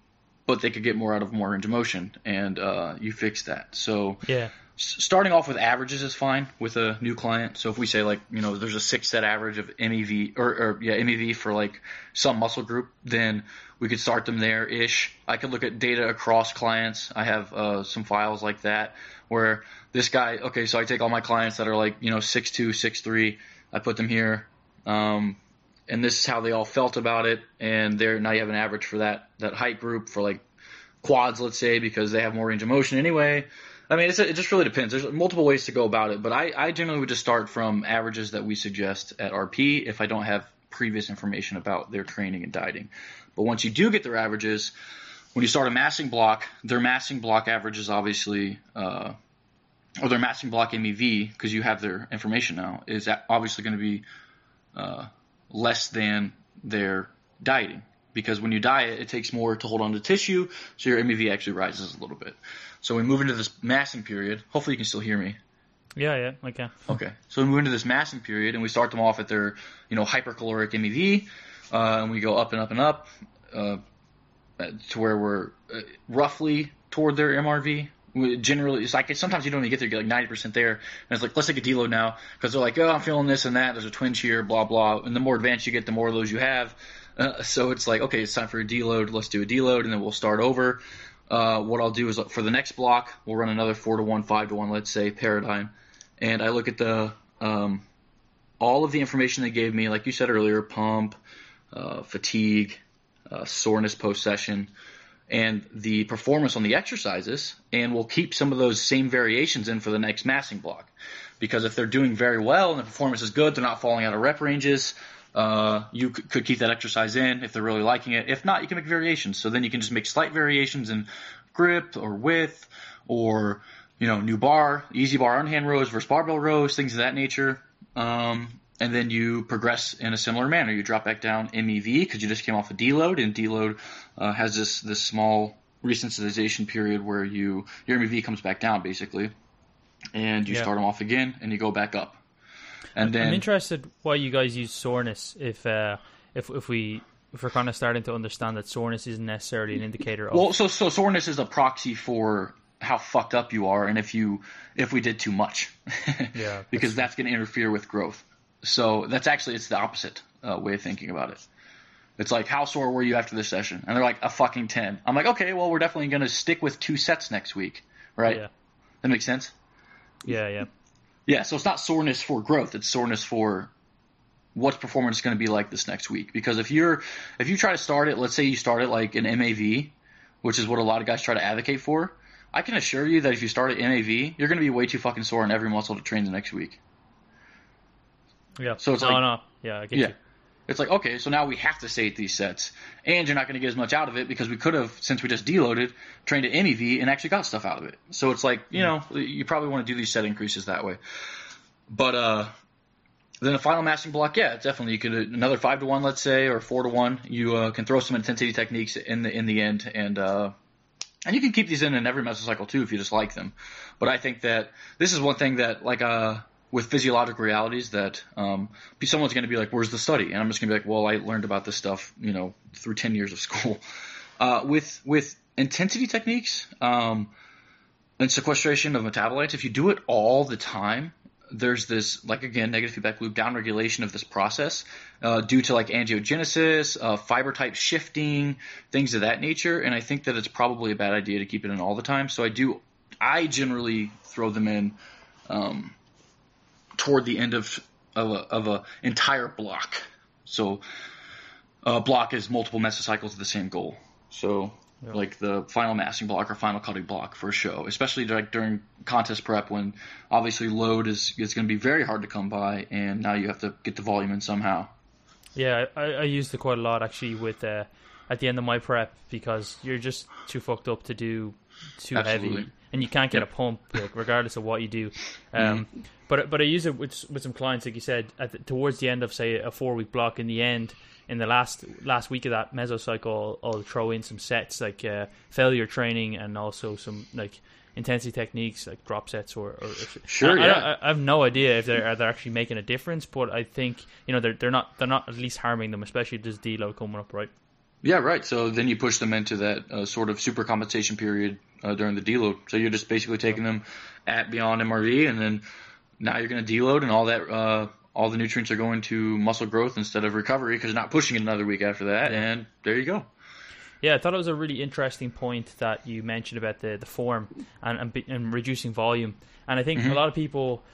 but they could get more out of more range of motion, and uh, you fix that. So Yeah. Starting off with averages is fine with a new client. So if we say like you know there's a six set average of MEV or, or yeah MEV for like some muscle group, then we could start them there ish. I could look at data across clients. I have uh, some files like that where this guy okay so I take all my clients that are like you know six two six three I put them here. Um, and this is how they all felt about it, and there now you have an average for that that height group for like quads, let's say, because they have more range of motion anyway. I mean, it just really depends. There's multiple ways to go about it, but I, I generally would just start from averages that we suggest at RP if I don't have previous information about their training and dieting. But once you do get their averages, when you start a massing block, their massing block averages obviously, uh, or their massing block MEV, because you have their information now, is obviously going to be uh, less than their dieting. Because when you diet, it takes more to hold on to tissue, so your MEV actually rises a little bit. So we move into this massing period. Hopefully, you can still hear me. Yeah, yeah, I can. Okay. So we move into this massing period, and we start them off at their, you know, hypercaloric MEV, uh, and we go up and up and up uh, to where we're uh, roughly toward their MRV. We generally, it's like sometimes you don't even get there, you get like ninety percent there, and it's like let's take a deload now because they're like, oh, I'm feeling this and that. There's a twinge here, blah blah. And the more advanced you get, the more of those you have. Uh, so it's like, okay, it's time for a deload. Let's do a deload, and then we'll start over. Uh, what I'll do is for the next block, we'll run another four to one, five to one, let's say paradigm, and I look at the um, all of the information they gave me, like you said earlier, pump, uh, fatigue, uh, soreness post session, and the performance on the exercises, and we'll keep some of those same variations in for the next massing block. Because if they're doing very well and the performance is good, they're not falling out of rep ranges. Uh, you c- could keep that exercise in if they're really liking it. If not, you can make variations. So then you can just make slight variations in grip or width or you know new bar, easy bar on hand rows versus barbell rows, things of that nature. Um, and then you progress in a similar manner. You drop back down MEV because you just came off a deload, and deload uh, has this this small resensitization period where you your MEV comes back down basically, and you Yeah. start them off again, and you go back up. And then I'm interested why you guys use soreness if uh, if if we if we're kind of starting to understand that soreness isn't necessarily an indicator of Well, so so soreness is a proxy for how fucked up you are, and if you if we did too much, *laughs* Yeah, because that's going to interfere with growth. So that's actually it's the opposite uh, way of thinking about it. It's like how sore were you after this session? And they're like a fucking ten. I'm like, okay, well we're definitely going to stick with two sets next week, right? yeah That makes sense. Yeah, yeah. Yeah, so it's not soreness for growth; it's soreness for what's performance going to be like this next week. Because if you're if you try to start it, let's say you start it like an MAV, which is what a lot of guys try to advocate for. I can assure you that if you start at MAV, you're going to be way too fucking sore in every muscle to train the next week. Yeah. So it's no, like- no. Yeah, I get Yeah. you. It's like, okay, so now we have to say these sets. And you're not going to get as much out of it because we could have, since we just deloaded, trained at MEV and actually got stuff out of it. So it's like, you know, you probably want to do these set increases that way. But, uh, then the final massing block, yeah, definitely. You could another five to one, let's say, or four to one. You uh, can throw some intensity techniques in the in the end, and uh, and you can keep these in in every mesocycle too if you just like them. But I think that this is one thing that like uh with physiologic realities that um someone's going to be like, where's the study? And I'm just going to be like, well, I learned about this stuff, you know, through ten years of school. *laughs* Uh, with with intensity techniques um, and sequestration of metabolites, if you do it all the time, there's this like again negative feedback loop downregulation of this process uh, due to like angiogenesis, uh, fiber type shifting, things of that nature. And I think that it's probably a bad idea to keep it in all the time. So I do, I generally throw them in um, toward the end of of a, of a entire block. So a block is multiple mesocycles of the same goal. So Yeah. like the final massing block or final cutting block for a show, especially like during contest prep when obviously load is is going to be very hard to come by, and now you have to get the volume in somehow. Yeah, I, I used it quite a lot actually with uh, at the end of my prep because you're just too fucked up to do too Absolutely. heavy, and you can't get Yep. a pump like, regardless of what you do. Um, But but I use it with with some clients, like you said, at the, towards the end of say a four week block. In the end, in the last last week of that mesocycle, I'll, I'll throw in some sets like uh, failure training and also some like intensity techniques like drop sets or, or Sure, I, I- yeah. I, I have no idea if they're they're actually making a difference, but I think you know they're they're not they're not at least harming them, especially if there's deload coming up, right? Yeah, right. So then you push them into that uh, sort of super compensation period uh, during the deload. So you're just basically taking them at beyond MRV, and then now you're going to deload, and all that, uh, all the nutrients are going to muscle growth instead of recovery because you're not pushing it another week after that, and there you go. Yeah, I thought it was a really interesting point that you mentioned about the, the form and, and, and reducing volume. And I think Mm-hmm. a lot of people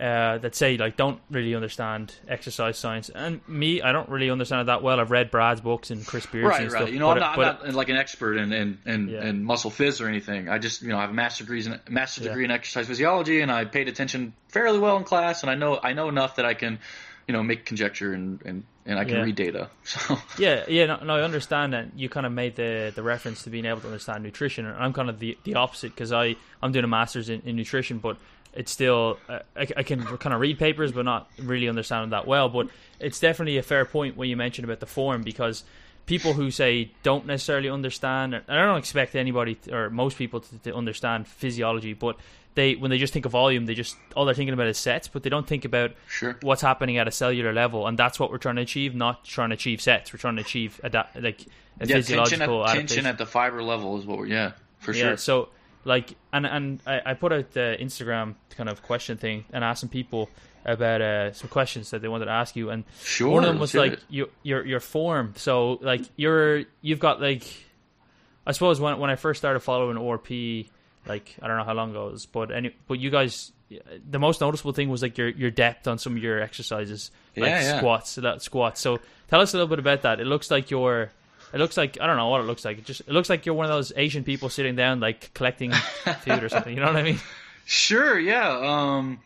uh, that say like don't really understand exercise science, and me, I don't really understand it that well. I've read Brad's books and Chris Beard's Right, and right. stuff. You know, I'm not, I'm not like an expert in in, in, Yeah. in muscle phys or anything. I just you know I have a master's degrees in master's Yeah. degree in exercise physiology, and I paid attention fairly well in class, and I know I know enough that I can you know make conjecture and and, and I can Yeah. read data. *laughs* So Yeah, yeah, no, no, I understand that you kind of made the, the reference to being able to understand nutrition, and I'm kind of the the opposite because I I'm doing a master's in, in nutrition, but it's still uh, I, I can kind of read papers, but not really understand them that well. But it's definitely a fair point when you mentioned about the form because people who say don't necessarily understand, and I don't expect anybody or most people to, to understand physiology, but they when they just think of volume, they just all they're thinking about is sets, but they don't think about sure. what's happening at a cellular level, and that's what we're trying to achieve. Not trying to achieve sets. We're trying to achieve adapt like a Yeah, tension physiological at, tension at the fiber level is what we're yeah for yeah. sure. So like, and and I, I put out the Instagram kind of question thing and asked some people about uh, some questions that they wanted to ask you, and Sure. one of them was like it. you, your your form. So like you're you've got like, I suppose when when I first started following ORP, like I don't know how long ago it was, but any but you guys. The most noticeable thing was like your your depth on some of your exercises, like Yeah, yeah. squats, that squats. So tell us a little bit about that. It looks like you're, it looks like I don't know what it looks like. It just it looks like you're one of those Asian people sitting down like collecting *laughs* food or something. You know what I mean? Sure, yeah. Um,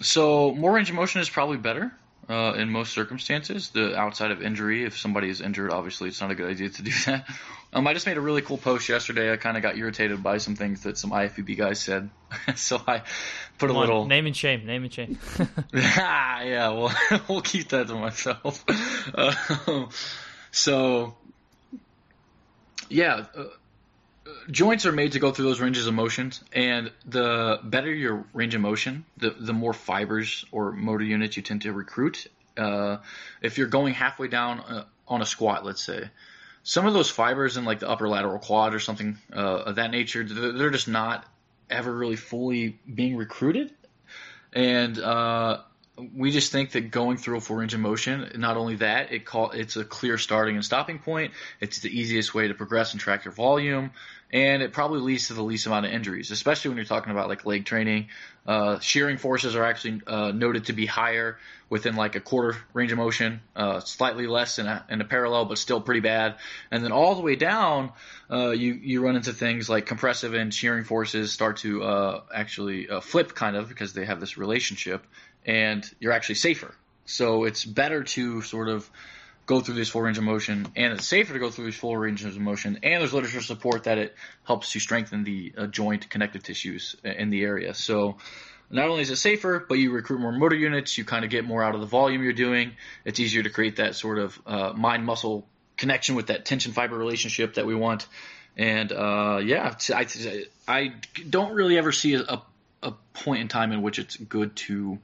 so more range of motion is probably better uh, in most circumstances. The outside of injury, if somebody is injured, obviously it's not a good idea to do *laughs* that. Um, I just made a really cool post yesterday. I kind of got irritated by some things that some IFBB guys said, *laughs* so I put a Come on, little. name and shame, name and shame. Ah, yeah, well, we'll keep that to myself. Um, so, yeah, uh, uh, joints are made to go through those ranges of motions, and the better your range of motion, the the more fibers or motor units you tend to recruit. Uh, if you're going halfway down uh, on a squat, let's say, some of those fibers in like the upper lateral quad or something uh, of that nature, they're just not ever really fully being recruited and uh, we just think that going through a range of motion, not only that, it call it's a clear starting and stopping point. It's the easiest way to progress and track your volume, and it probably leads to the least amount of injuries, especially when you're talking about like leg training. Uh, shearing forces are actually uh, noted to be higher within like a quarter range of motion, uh, slightly less in a, in a parallel, but still pretty bad. And then all the way down, uh, you you run into things like compressive and shearing forces start to uh, actually uh, flip kind of because they have this relationship and you're actually safer. So it's better to sort of go through this full range of motion, and it's safer to go through these full ranges of motion. And there's literature support that it helps to strengthen the uh, joint connective tissues in the area. So not only is it safer, but you recruit more motor units. You kind of get more out of the volume you're doing. It's easier to create that sort of uh, mind muscle connection with that tension fiber relationship that we want. And uh, yeah, I, I don't really ever see a, a point in time in which it's good to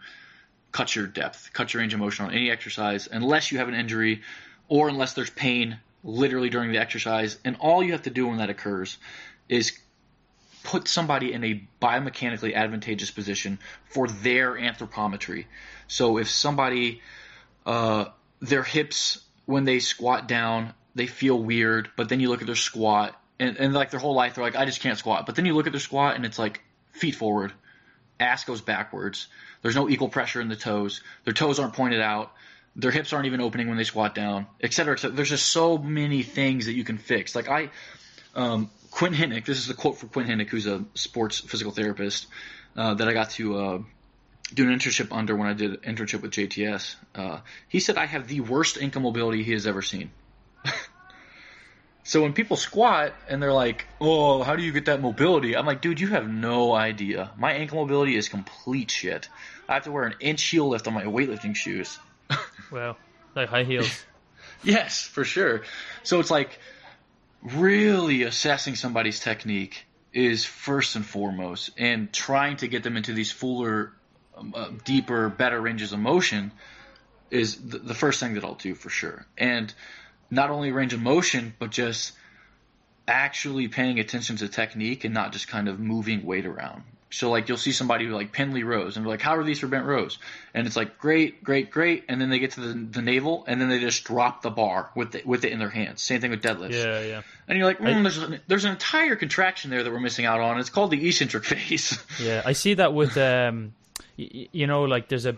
cut your depth, cut your range of motion on any exercise unless you have an injury or unless there's pain literally during the exercise. And all you have to do when that occurs is put somebody in a biomechanically advantageous position for their anthropometry. So if somebody, uh, their hips, when they squat down, they feel weird, but then you look at their squat and, and like their whole life, they're like, I just can't squat. But then you look at their squat and it's like feet forward, ass goes backwards there's no equal pressure in the toes. Their toes aren't pointed out. Their hips aren't even opening when they squat down, et cetera, et cetera. There's just so many things that you can fix. Like I, um, Quinn Henoch, this is a quote from Quinn Henoch, who's a sports physical therapist uh, that I got to uh, do an internship under when I did an internship with JTS. Uh, he said I have the worst ankle mobility he has ever seen. So when people squat and they're like, "Oh, how do you get that mobility?" I'm like, "Dude, you have no idea. My ankle mobility is complete shit. I have to wear an inch heel lift on my weightlifting shoes." *laughs* well, like high heels. *laughs* yes, for sure. So it's like really assessing somebody's technique is first and foremost, and trying to get them into these fuller, um, uh, deeper, better ranges of motion is the, the first thing that I'll do for sure. And not only range of motion, but just actually paying attention to technique and not just kind of moving weight around. So like you'll see somebody who like Pendlay rows and like, how are these for bent rows? And it's like great, great, great, and then they get to the, the navel and then they just drop the bar with the, with it in their hands. Same thing with deadlifts. Yeah, yeah. And you're like, mm, I, there's an, there's an entire contraction there that we're missing out on. It's called the eccentric *laughs* phase. Yeah, I see that with um, you know, like there's a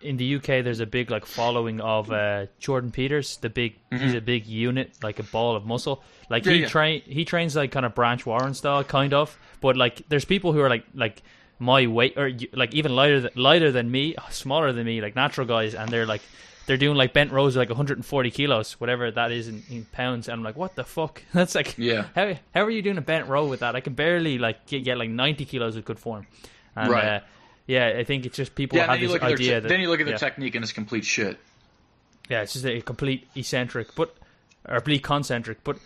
in the UK there's a big like following of uh, Jordan Peters. The big mm-hmm. he's a big unit, like a ball of muscle. Like yeah, he yeah. train he trains like kind of Branch Warren style, kind of. But like there's people who are like like my weight or like even lighter than, lighter than me, smaller than me, like natural guys, and they're like they're doing like bent rows like 140 kilos, whatever that is in, in, pounds. And I'm like, what the fuck? *laughs* That's like, yeah. How how are you doing a bent row with that? I can barely like get, get like 90 kilos with good form. And, right. Uh, yeah, I think it's just people yeah, have this idea te- that then you look at the yeah. technique and it's complete shit. Yeah, it's just a complete eccentric, but or complete concentric. But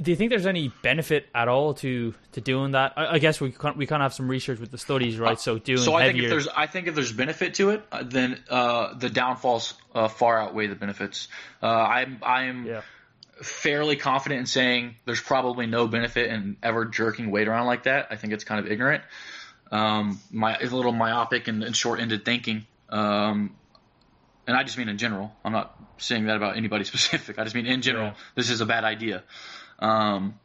do you think there's any benefit at all to to doing that? I, I guess we can we kind of have some research with the studies, right? So doing so I heavier... think if there's I think if there's benefit to it, uh, then uh, the downfalls uh, far outweigh the benefits. Uh, I'm I'm. Yeah fairly confident in saying there's probably no benefit in ever jerking weight around like that. I think it's kind of ignorant um, my a little myopic and, and short-ended thinking. Um, and I just mean in general. I'm not saying that about anybody *laughs* specific. I just mean in general. Yeah. This is a bad idea. Um,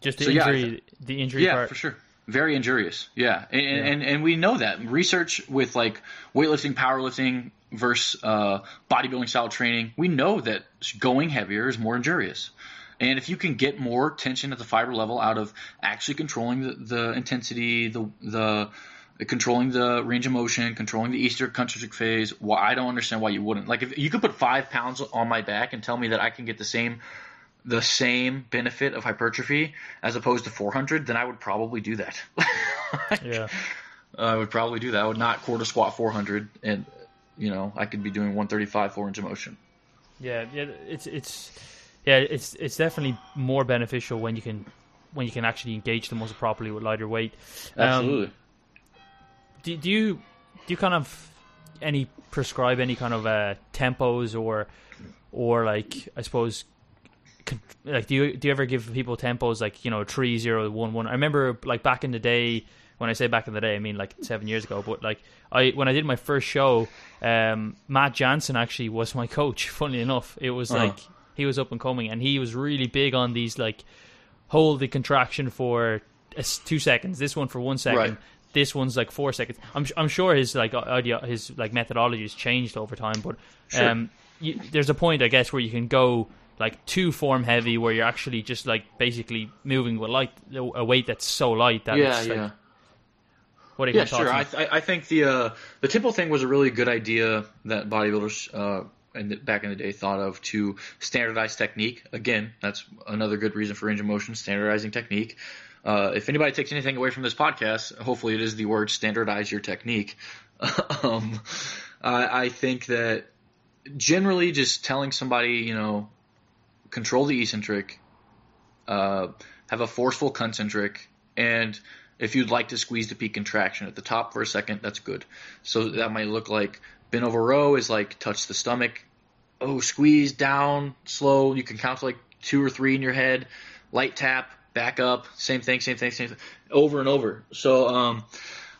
just the so injury, yeah, the injury. Yeah, part. for sure. Very injurious. Yeah. And, yeah. and and we know that research with like weightlifting, powerlifting versus uh, bodybuilding style training. We know that going heavier is more injurious. And if you can get more tension at the fiber level out of actually controlling the, the intensity, the the controlling the range of motion, controlling the eccentric concentric phase, why I don't understand why you wouldn't. Like if you could put five pounds on my back and tell me that I can get the same the same benefit of hypertrophy as opposed to 400, then I would probably do that. *laughs* yeah. I would probably do that. I would not quarter squat 400 and you know, I could be doing 135 full range of motion. Yeah, yeah, it's it's yeah, it's it's definitely more beneficial when you can when you can actually engage the muscle properly with lighter weight. Um, Absolutely. Do, do you do you kind of any prescribe any kind of uh, tempos or or like I suppose like do you do you ever give people tempos like you know three zero one one? I remember like back in the day when I say back in the day, I mean like seven years ago. But like I when I did my first show, um, Matt Jansen actually was my coach. *laughs* Funnily enough, it was Uh-huh. like he was up and coming, and he was really big on these like hold the contraction for two seconds. This one for one second. Right. This one's like four seconds. I'm I'm sure his like idea his like methodology has changed over time, but Sure. um, you, there's a point I guess where you can go like too form heavy, where you're actually just like basically moving with light a weight that's so light that yeah, it's like, yeah. what are Yeah, sure. I, thoughts? I I think the uh, the tempo thing was a really good idea that bodybuilders uh, in the, back in the day thought of to standardize technique. Again, that's another good reason for range of motion, standardizing technique. Uh, if anybody takes anything away from this podcast, hopefully it is the word standardize your technique. *laughs* um, I, I think that generally just telling somebody, you know, control the eccentric, uh, have a forceful concentric, and if you'd like to squeeze the peak contraction at the top for a second, that's good. So that might look like bend over row is like touch the stomach. Oh, squeeze down, slow. You can count to like two or three in your head. Light tap, back up. Same thing, same thing, same thing. Over and over. So um,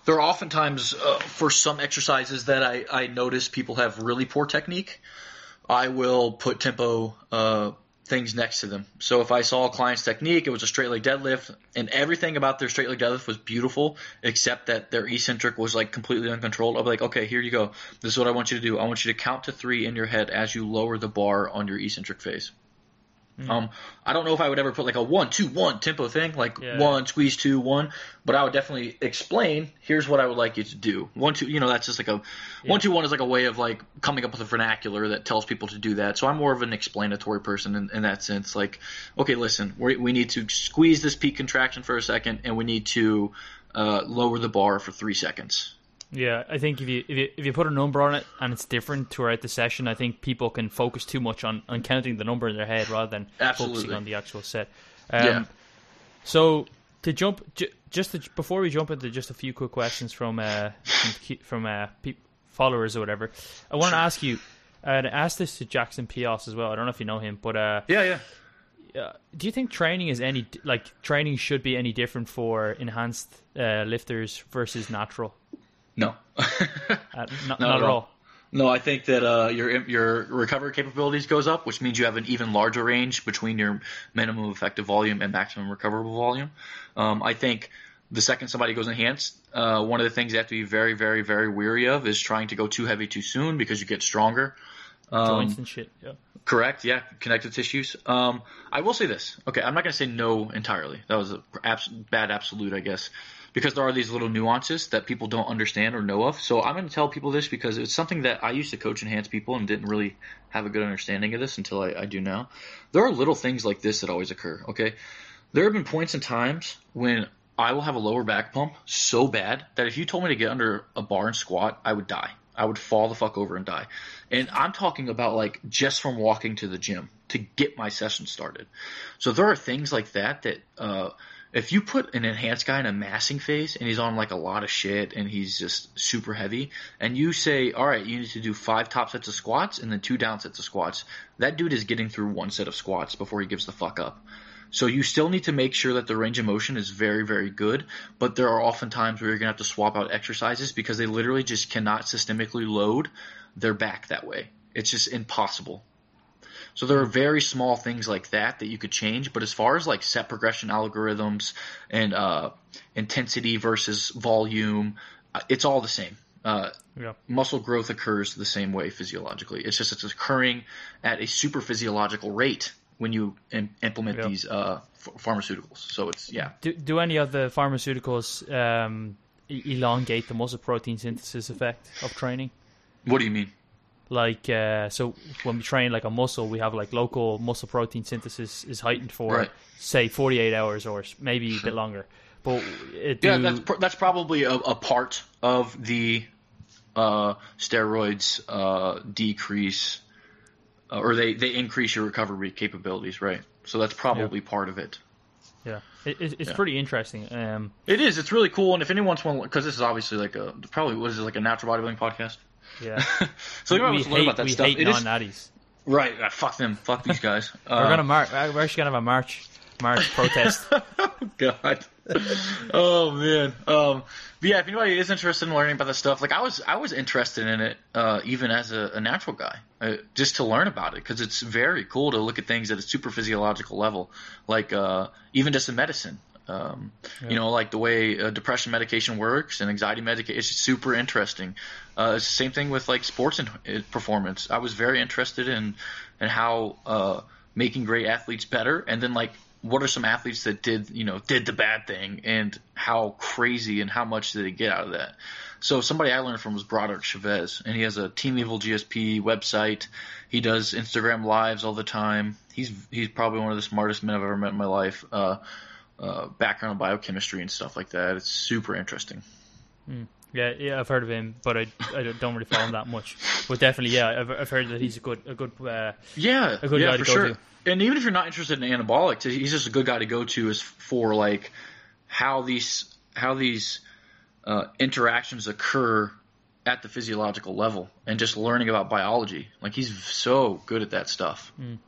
there are oftentimes uh, for some exercises that I, I notice people have really poor technique. I will put tempo uh, things next to them. So if I saw a client's technique, it was a straight leg deadlift, and everything about their straight leg deadlift was beautiful, except that their eccentric was like completely uncontrolled. I'll be like, okay, here you go. This is what I want you to do. I want you to count to three in your head as you lower the bar on your eccentric phase. Um, I don't know if I would ever put like a one, two, one tempo thing, like Yeah. one, squeeze two, one, but I would definitely explain. Here's what I would like you to do. One, two, you know, that's just like a one, two, one is like a way of like coming up with a vernacular that tells people to do that. So I'm more of an explanatory person in, in that sense. Like, okay, listen, we we need to squeeze this peak contraction for a second, and we need to uh, lower the bar for three seconds. Yeah, I think if you, if you if you put a number on it and it's different throughout the session, I think people can focus too much on, on counting the number in their head rather than focusing on the actual set. Um, Yeah. So to jump, ju- just to, before we jump into just a few quick questions from uh, from, from uh, pe- followers or whatever, I want to ask you. And I asked this to Jackson Peos as well. I don't know if you know him, but uh, Yeah, yeah. uh, do you think training is any like training should be any different for enhanced uh, lifters versus natural? No. Uh, *laughs* not, Not not at all. all. No, I think that uh, your your recovery capabilities goes up, which means you have an even larger range between your minimum effective volume and maximum recoverable volume. Um, I think the second somebody goes enhanced, uh, one of the things you have to be very, very, very weary of is trying to go too heavy too soon because you get stronger. Um, Joints and shit. Yeah. Correct. Yeah, connective tissues. Um, I will say this. Okay, I'm not going to say no entirely. That was a abs- bad absolute, I guess, because there are these little nuances that people don't understand or know of. So I'm going to tell people this because it's something that I used to coach enhance people and didn't really have a good understanding of this until I, I do now. There are little things like this that always occur. Okay, there have been points and times when I will have a lower back pump so bad that if you told me to get under a bar and squat, I would die. I would fall the fuck over and die. And I'm talking about like just from walking to the gym to get my session started. So there are things like that that uh, if you put an enhanced guy in a massing phase and he's on like a lot of shit and he's just super heavy, and you say, all right, you need to do five top sets of squats and then two down sets of squats, that dude is getting through one set of squats before he gives the fuck up. So you still need to make sure that the range of motion is very, very good, but there are often times where you're gonna have to swap out exercises because they literally just cannot systemically load their back that way. It's just impossible. So there are very small things like that that you could change, but as far as like set progression algorithms and uh, intensity versus volume, uh, it's all the same. Uh, Yeah. muscle growth occurs the same way physiologically. It's just it's occurring at a super physiological rate when you Im- implement Yeah. these uh, ph- pharmaceuticals. So it's yeah. Do, do any of the pharmaceuticals um, elongate the muscle protein synthesis effect of training? What do you mean? Like, uh, so when we train like a muscle, we have like local muscle protein synthesis is heightened for Right. say 48 hours or s- maybe a bit longer. But it do, Yeah, that's pr- that's probably a, a part of the uh, steroids uh, decrease uh, or they, they increase your recovery capabilities, right? So that's probably part of it. yeah, it, it, it's Yeah. pretty interesting. Um, It is. It's really cool. And if anyone's one, because this is obviously like a probably what is it like a natural bodybuilding podcast. Yeah, *laughs* so we learn hate about that we stuff. hate It is non-natties. right. uh, fuck them. Fuck these guys. *laughs* we're gonna uh, we're actually gonna have a march march protest. *laughs* God. oh man. Um, but yeah, if anybody is interested in learning about this stuff, like I was, I was interested in it uh, even as a, a natural guy, uh, just to learn about it because it's very cool to look at things at a super physiological level, like uh, even just in medicine. Um, yeah. You know, like the way uh, depression medication works and anxiety medication. It's super interesting. Uh, it's the same thing with like sports and uh, performance. I was very interested in in how uh, making great athletes better, and then like what are some athletes that did you know did the bad thing, and how crazy and how much did they get out of that. So somebody I learned from was Broderick Chavez, and he has a Team Evil GSP website. He does Instagram lives all the time. He's he's probably one of the smartest men I've ever met in my life. Uh, uh, background in biochemistry and stuff like that. It's super interesting. Mm. Yeah, yeah, I've heard of him, but I, I don't really follow him that much. But definitely, yeah, I've, I've heard that he's a good a good uh, yeah a good yeah, guy to go sure. to. And even if you're not interested in anabolics, he's just a good guy to go to is for like how these how these uh, interactions occur at the physiological level and just learning about biology. Like he's so good at that stuff. Mm.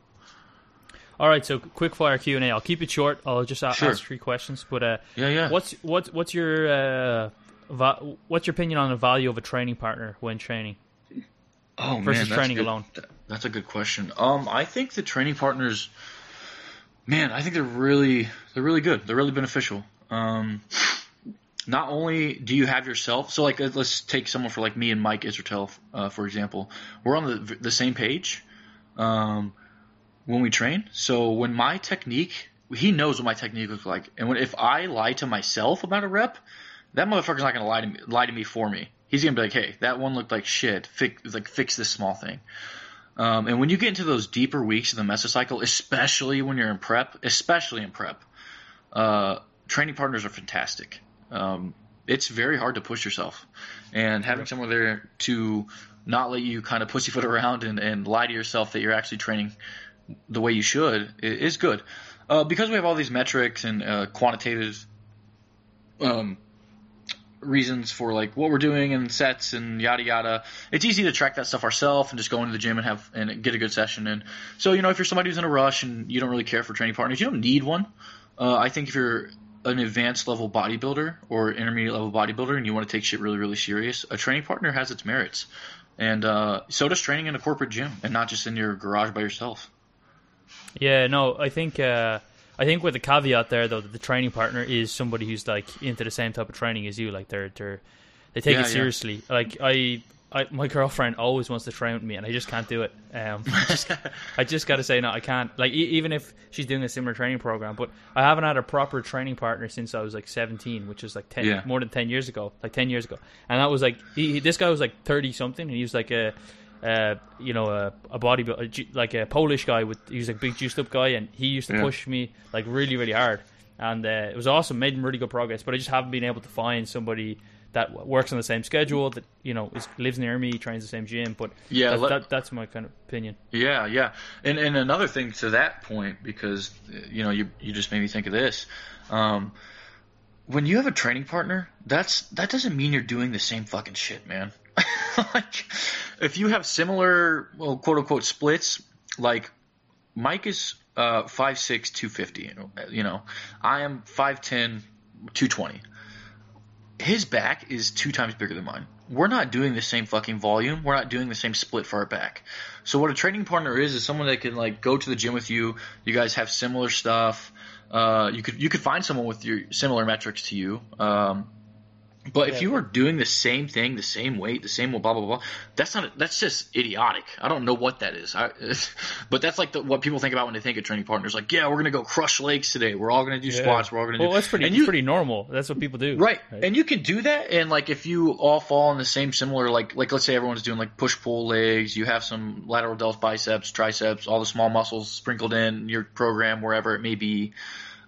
All right, so quick fire Q and A. I'll keep it short. I'll just ask, Sure. ask three questions. But uh, Yeah, yeah. what's what's what's your uh, va- what's your opinion on the value of a training partner when training? Oh versus man, training good. alone? That's a good question. Um, I think the training partners, man, I think they're really they're really good. They're really beneficial. Um, not only do you have yourself, so like let's take someone for like me and Mike Israetel, uh, for example. We're on the the same page um, when we train. So when my technique, he knows what my technique looks like, and when if I lie to myself about a rep, that motherfucker's not gonna lie to me lie to me for me. He's gonna be like, hey, that one looked like shit. Fix like fix this small thing. Um, and when you get into those deeper weeks of the mesocycle, especially when you're in prep, especially in prep, uh, training partners are fantastic. Um, it's very hard to push yourself, and having someone there to not let you kind of pussyfoot around and, and lie to yourself that you're actually training the way you should is good. Uh, because we have all these metrics and uh, quantitative um, reasons for like what we're doing and sets and yada yada. It's easy to track that stuff ourselves and just go into the gym and have and get a good session. And so you know if you're somebody who's in a rush and you don't really care for training partners, you don't need one. Uh, I think if you're an advanced level bodybuilder or intermediate level bodybuilder and you want to take shit really really serious, a training partner has its merits. And uh, so does training in a corporate gym and not just in your garage by yourself. Yeah, no, I think uh, I think with the caveat there though that the training partner is somebody who's like into the same type of training as you. Like they're they're they take Yeah, it yeah. seriously. Like I, I my girlfriend always wants to train with me, and I just can't do it. Um, I just, *laughs* I just got to say no, I can't. Like e- even if she's doing a similar training program, but I haven't had a proper training partner since I was like seventeen, which is like ten Yeah. more than ten years ago, like ten years ago. And that was like he, he- this guy was like thirty something, and he was like a. Uh, you know, a, a body, like a Polish guy with, he was like a big juiced up guy, and he used to Yeah. push me like really, really hard, and uh, it was awesome. Made really good progress, but I just haven't been able to find somebody that works on the same schedule that you know is, lives near me, trains the same gym. But Yeah, that, let- that, that's my kind of opinion. Yeah, yeah, and and another thing to that point because uh, you know you you just made me think of this. Um, when you have a training partner, that's that doesn't mean you're doing the same fucking shit, man. Like, *laughs* if you have similar, well, quote unquote splits, like Mike is uh, 5'6", 250, you know, I am 5'10", 220 his back is two times bigger than mine. We're not doing the same fucking volume. We're not doing the same split for our back. So what a training partner is is someone that can like go to the gym with you. You guys have similar stuff. Uh, you could you could find someone with your similar metrics to you. Um, but if you are doing the same thing, the same weight, the same blah blah blah, that's not that's just idiotic. I don't know what that is. I, *laughs* but that's like the, what people think about when they think of training partners. Like, yeah, we're gonna go crush legs today. We're all gonna do squats. We're all gonna Well, do. that's pretty and you- pretty normal. That's what people do. Right. And you can do that and like if you all fall in the same similar like like let's say everyone's doing like push pull legs, you have some lateral delts, biceps, triceps, all the small muscles sprinkled in your program wherever it may be.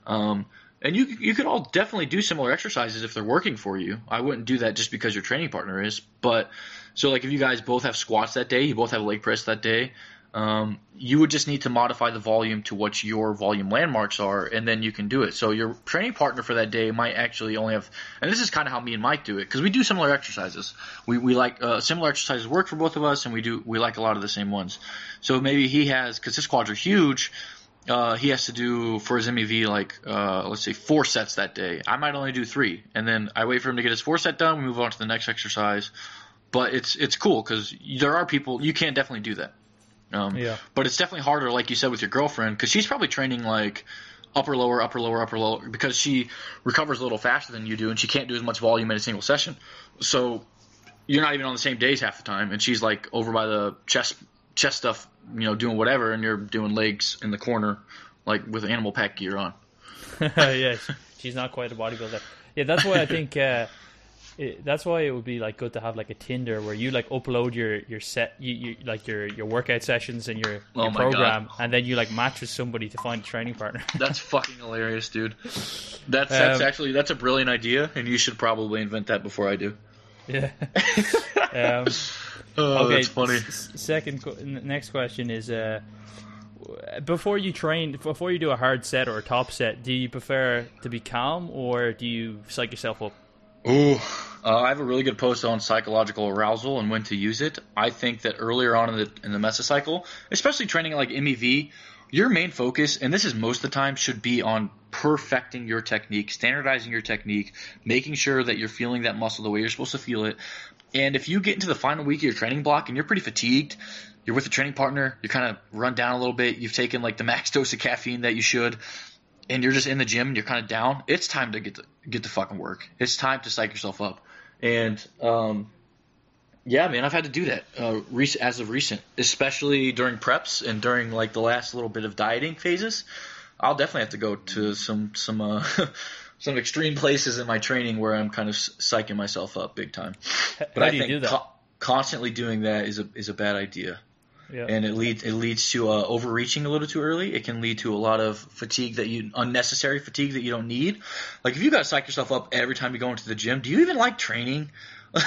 Um and you you could all definitely do similar exercises if they're working for you. I wouldn't do that just because your training partner is, but so like if you guys both have squats that day, you both have leg press that day, um, you would just need to modify the volume to what your volume landmarks are, and then you can do it. So your training partner for that day might actually only have, and this is kind of how me and Mike do it because we do similar exercises. We we like uh, similar exercises work for both of us, and we do we like a lot of the same ones. So maybe he has because his quads are huge. Uh, he has to do for his MEV like uh, let's say four sets that day. I might only do three, and then I wait for him to get his four set done. We move on to the next exercise. But it's it's cool because there are people you can definitely do that. Um, Yeah. But it's definitely harder, like you said, with your girlfriend because she's probably training like upper lower upper lower upper lower because she recovers a little faster than you do and she can't do as much volume in a single session. So you're not even on the same days half the time, and she's like over by the chest chest stuff, you know, doing whatever, and you're doing legs in the corner, like with Animal Pak gear on. *laughs* yeah, she's not quite a bodybuilder. Yeah, that's why I think uh, it, that's why it would be like good to have like a Tinder where you like upload your your set, you, you like your your workout sessions and your, Oh your program, and then you like match with somebody to find a training partner. *laughs* That's fucking hilarious, dude. That's that's Um, actually that's a brilliant idea, and you should probably invent that before I do. yeah. *laughs* um, Oh, okay. that's funny. s- second, next question is: uh, before you train, before you do a hard set or a top set, do you prefer to be calm or do you psych yourself up? Ooh, uh, I have a really good post on psychological arousal and when to use it. I think that earlier on in the in the mesocycle, especially training like MEV, your main focus, and this is most of the time, should be on perfecting your technique, standardizing your technique, making sure that you're feeling that muscle the way you're supposed to feel it. And if you get into the final week of your training block and you're pretty fatigued, you're with a training partner, you're kind of run down a little bit, you've taken like the max *laughs* dose of caffeine that you should, and you're just in the gym and you're kind of down, it's time to get to get to fucking work. It's time to psych yourself up. And um, yeah, man, I've had to do that uh, as of recent, especially during preps and during like the last little bit of dieting phases. I'll definitely have to go to some some uh, *laughs* some extreme places in my training where I'm kind of psyching myself up big time. But How I think do that? co- constantly doing that is a is a bad idea yeah. and it leads it leads to uh, overreaching a little too early. It can lead to a lot of fatigue that you unnecessary fatigue that you don't need. Like if you got to psych yourself up every time you go into the gym, do you even like training? *laughs*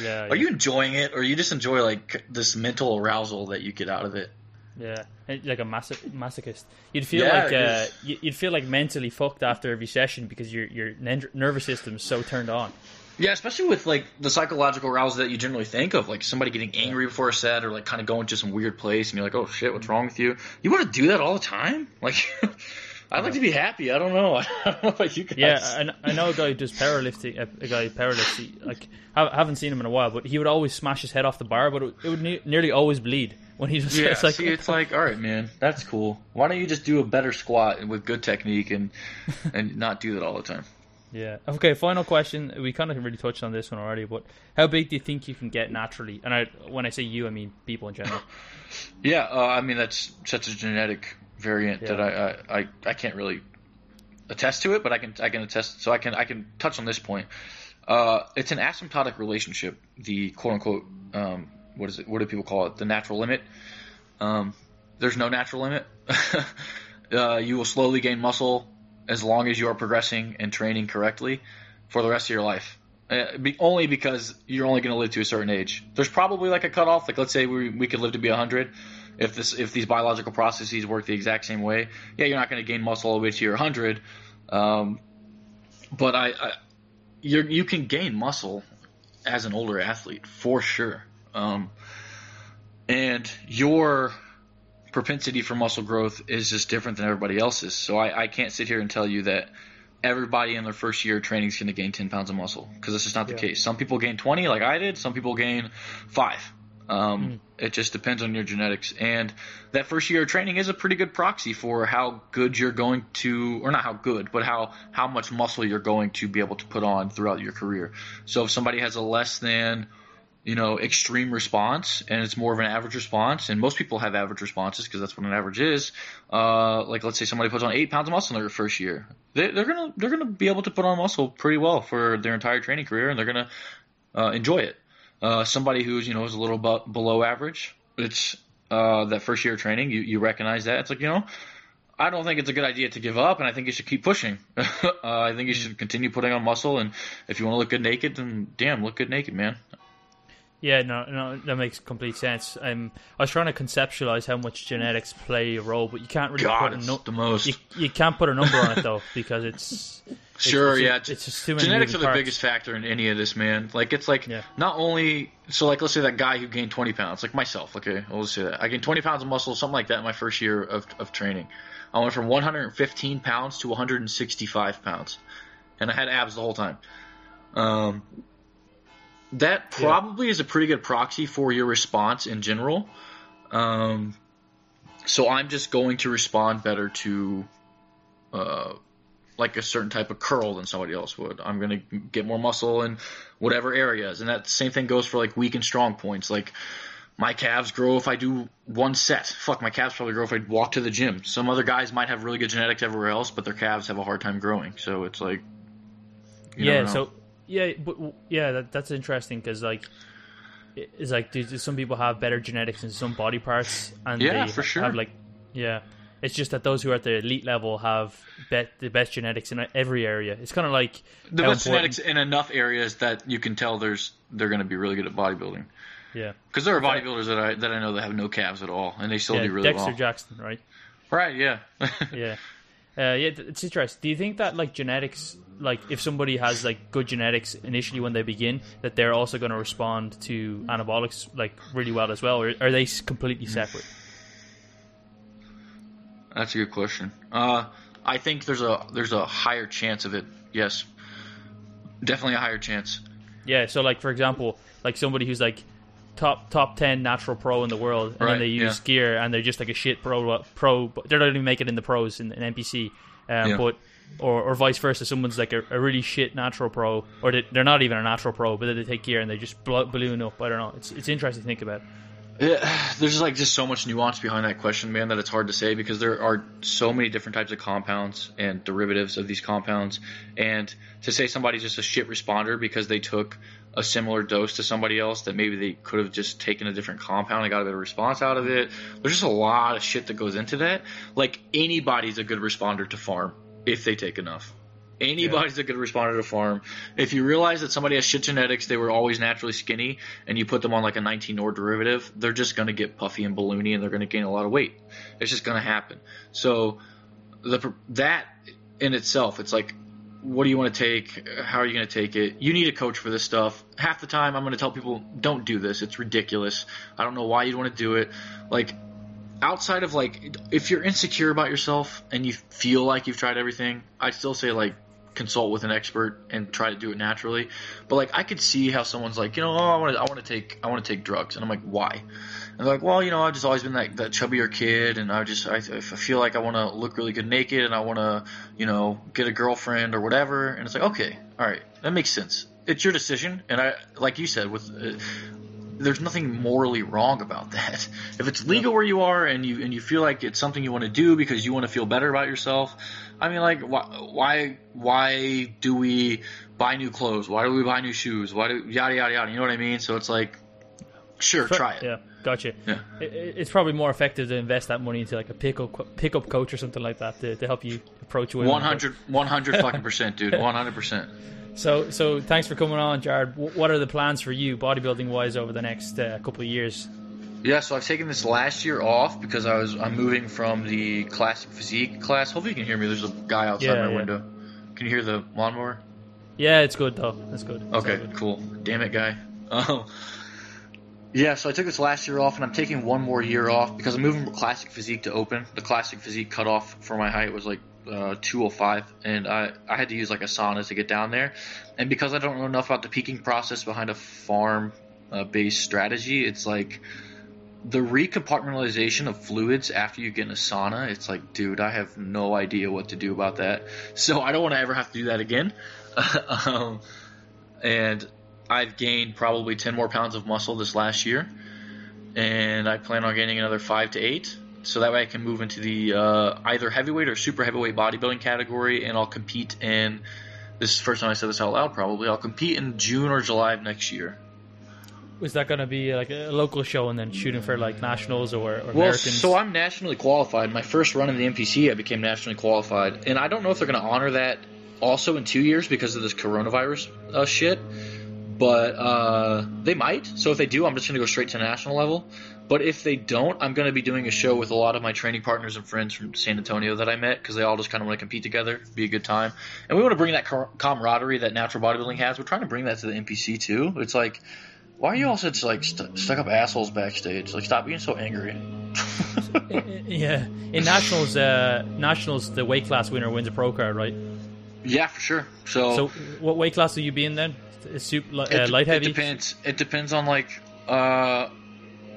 Yeah, Are you enjoying it, or you just enjoy like this mental arousal that you get out of it? Yeah, And like a maso- masochist. You'd feel Yeah, like uh, you- you'd feel like mentally fucked after every session because your your nervous system's so turned on. Yeah, especially with like the psychological arousal that you generally think of, like somebody getting angry before a set, or like kind of going to some weird place, and you're like, "Oh shit, what's wrong with you?" You want to do that all the time? Like, *laughs* I'd like to be happy. I don't know. *laughs* I don't know about you guys. Yeah, I, I know a guy who does powerlifting. A, a guy powerlifts. He, like I haven't seen him in a while, but he would always smash his head off the bar, but it, it would ne- nearly always bleed when he was. Yeah, like see, it's like, all right, man, that's cool. Why don't you just do a better squat with good technique and *laughs* and not do that all the time? Yeah. Okay. Final question. We kind of really touched on this one already, but how big do you think you can get naturally? And I, when I say you, I mean people in general. *laughs* Yeah, uh, I mean that's such a genetic variant that Yeah. I, I, I I can't really attest to it, but I can I can attest. So I can I can touch on this point. Uh, it's an asymptotic relationship. The quote unquote um, what is it? What do people call it? The natural limit. Um, there's no natural limit. *laughs* uh, you will slowly gain muscle as long as you are progressing and training correctly for the rest of your life. Uh, be, only because you're only going to live to a certain age. There's probably like a cutoff. Like let's say we we could live to be 100. If this if these biological processes work the exact same way, yeah, you're not going to gain muscle all the way to your 100. Um, but I, I you you can gain muscle as an older athlete for sure. Um, and your propensity for muscle growth is just different than everybody else's. So I, I can't sit here and tell you that everybody in their first year of training is going to gain 10 pounds of muscle because that's just not the Yeah. case. Some people gain 20 like I did. Some people gain five. Um, It just depends on your genetics. And that first year of training is a pretty good proxy for how good you're going to, or not how good, but how, how much muscle you're going to be able to put on throughout your career. So if somebody has a less than, you know, extreme response and it's more of an average response, and most people have average responses because that's what an average is. Uh, like let's say somebody puts on eight pounds of muscle in their first year, they, they're gonna they're gonna be able to put on muscle pretty well for their entire training career, and they're gonna uh, enjoy it. Uh, somebody who's you know is a little bu- below average, it's uh, that first year of training, you you recognize that it's like you know. I don't think it's a good idea to give up, and I think you should keep pushing. *laughs* uh, I think you should continue putting on muscle, and if you want to look good naked, then damn, look good naked, man. Yeah, no, no, that makes complete sense. Um, I was trying to conceptualize how much genetics play a role, but you can't really God, put a nu- the most. you, you can't put a number on it though because it's Sure, it's, yeah. it's, it's just too many Genetics are the parts. biggest factor in any of this, man. Like it's like Yeah. not only so like let's say that guy who gained 20 pounds, like myself. Okay, I'll just say that I gained 20 pounds of muscle, something like that, in my first year of of training. I went from 115 pounds to 165 pounds, and I had abs the whole time. Um, that Yeah. probably is a pretty good proxy for your response in general. Um, so I'm just going to respond better to, uh, like a certain type of curl than somebody else would. I'm gonna get more muscle in whatever areas, and that same thing goes for like weak and strong points. Like my calves grow if I do one set. Fuck, my calves probably grow if I walk to the gym. Some other guys might have really good genetics everywhere else, but their calves have a hard time growing. So it's like, yeah so yeah but yeah that, that's interesting because like it's like do, do some people have better genetics in some body parts and Yeah, they for sure. have like yeah it's just that those who are at the elite level have bet the best genetics in every area it's kind of like the best important- genetics in enough areas that you can tell there's they're going to be really good at bodybuilding. yeah Because there are bodybuilders that I that I know that have no calves at all, and they still yeah do really Dexter well. Dexter Jackson right Right? Yeah. *laughs* yeah uh, yeah it's interesting do you think that like genetics like if somebody has like good genetics initially when they begin that they're also going to respond to anabolics like really well as well or are they completely separate That's a good question. Uh, I think there's a there's a higher chance of it. Yes, definitely a higher chance. Yeah, so like for example, like somebody who's like top top ten natural pro in the world, and Right, then they use yeah. gear and they're just like a shit pro pro. But they're not even making it in the pros in, in NPC, um, Yeah. but or or vice versa. Someone's like a, a really shit natural pro, or they, they're not even a natural pro, but then they take gear and they just balloon up. I don't know. It's it's interesting to think about. Yeah, *sighs* there's like just so much nuance behind that question, man, that it's hard to say because there are so many different types of compounds and derivatives of these compounds. And to say somebody's just a shit responder because they took a similar dose to somebody else that maybe they could have just taken a different compound and got a better response out of it. There's just a lot of shit that goes into that. Like anybody's a good responder to pharm if they take enough. Anybody's a good responder to pharm. If you realize that somebody has shit genetics, they were always naturally skinny, and you put them on like a 19-nor derivative, they're just going to get puffy and balloony, and they're going to gain a lot of weight. It's just going to happen. So the that in itself, it's like, what do you want to take? How are you going to take it? You need a coach for this stuff. Half the time, I'm going to tell people, don't do this. It's ridiculous. I don't know why you'd want to do it. Like outside of like if you're insecure about yourself and you feel like you've tried everything, I'd still say like consult with an expert and try to do it naturally. But like I could see how someone's like, you know, oh, I want to I want to take I want to take drugs, and I'm like, why? And they're like, well, you know, I've just always been that, that chubbier kid, and I just I, I feel like I want to look really good naked, and I want to, you know, get a girlfriend or whatever. And it's like, okay, all right, that makes sense. It's your decision, and I like you said with. Uh, there's nothing morally wrong about *laughs* that. If it's legal where you are and you and you feel like it's something you want to do because you want to feel better about yourself, I mean, like why why why do we buy new clothes? Why do we buy new shoes? Why do yada yada yada? You know what I mean? So it's like, sure, try it. Yeah, gotcha. Yeah. It, it- it's probably more effective to invest that money into like a pickup pickup coach or something like that to, to help you approach women. 100 100 fucking percent, dude. One hundred percent. *laughs* So, so thanks for coming on, Jared. What are the plans for you, bodybuilding wise, over the next uh, couple of years? Yeah, so I've taken this last year off because I was I'm moving from the classic physique class. Hopefully you can hear me. There's a guy outside Yeah, my yeah. window. Can you hear the lawnmower? Yeah, it's good though. It's good. It's Okay, good. cool. Damn it, guy. Um, *laughs* yeah, so I took this last year off, and I'm taking one more year off because I'm moving from classic physique to open. The classic physique cutoff for my height was like uh, 205, and I I had to use like a sauna to get down there. And because I don't know enough about the peaking process behind a pharm uh, based strategy, it's like the recompartmentalization of fluids after you get in a sauna. It's like, dude, I have no idea what to do about that. So I don't want to ever have to do that again. *laughs* um, and I've gained probably 10 more pounds of muscle this last year, and I plan on gaining another five to eight. So that way I can move into the uh, either heavyweight or super heavyweight bodybuilding category, and I'll compete in. This is the first time I said this out loud. Probably I'll compete in June or July of next year. Is that going to be like a local show and then shooting for like nationals or, or Well, Americans? so I'm nationally qualified. My first run in the NPC, I became nationally qualified, and I don't know if they're going to honor that also in two years because of this coronavirus uh, shit. But uh, they might. So if they do, I'm just going to go straight to national level. But if they don't, I'm going to be doing a show with a lot of my training partners and friends from San Antonio that I met because they all just kind of want to compete together, be a good time, and we want to bring that camaraderie that natural bodybuilding has. We're trying to bring that to the NPC too. It's like, why are you all such like st- stuck up assholes backstage? Like, stop being so angry. *laughs* *laughs* yeah, in nationals, uh, nationals, the weight class winner wins a pro card, right? Yeah, for sure. So, so what weight class will you be in then? Super, uh, it, light heavy. It depends. It depends on like uh,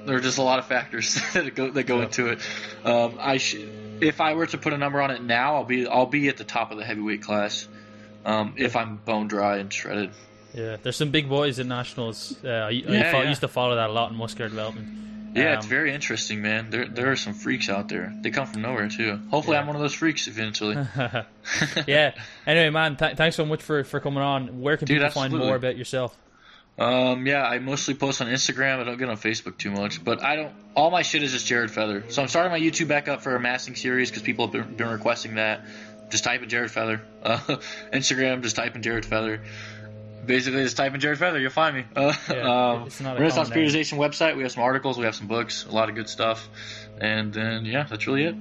there are just a lot of factors *laughs* that go that go yeah. into it. Um, I sh- if I were to put a number on it now, I'll be I'll be at the top of the heavyweight class. Um, if I'm bone dry and shredded. Yeah, there's some big boys in nationals. Uh, I, yeah, I, yeah. used to follow that a lot in muscular development. Yeah, um, it's very interesting, man. There there are some freaks out there. They come from nowhere too. Hopefully, yeah. I'm one of those freaks eventually. *laughs* *laughs* yeah. Anyway, man, th- thanks so much for, for coming on. Where can Dude, people absolutely. find more about yourself? Um, yeah, I mostly post on Instagram. I don't get on Facebook too much, but I don't. All my shit is just Jared Feather. So I'm starting my YouTube back up for a massing series because people have been, been, requesting that. Just type in Jared Feather. *laughs* Uh, Instagram, just type in Jared Feather. Basically, just type in Jared Feather, you'll find me. *laughs* Uh, yeah, um, Renaissance Periodization website. We have some articles. We have some books. A lot of good stuff. And then yeah, that's really it.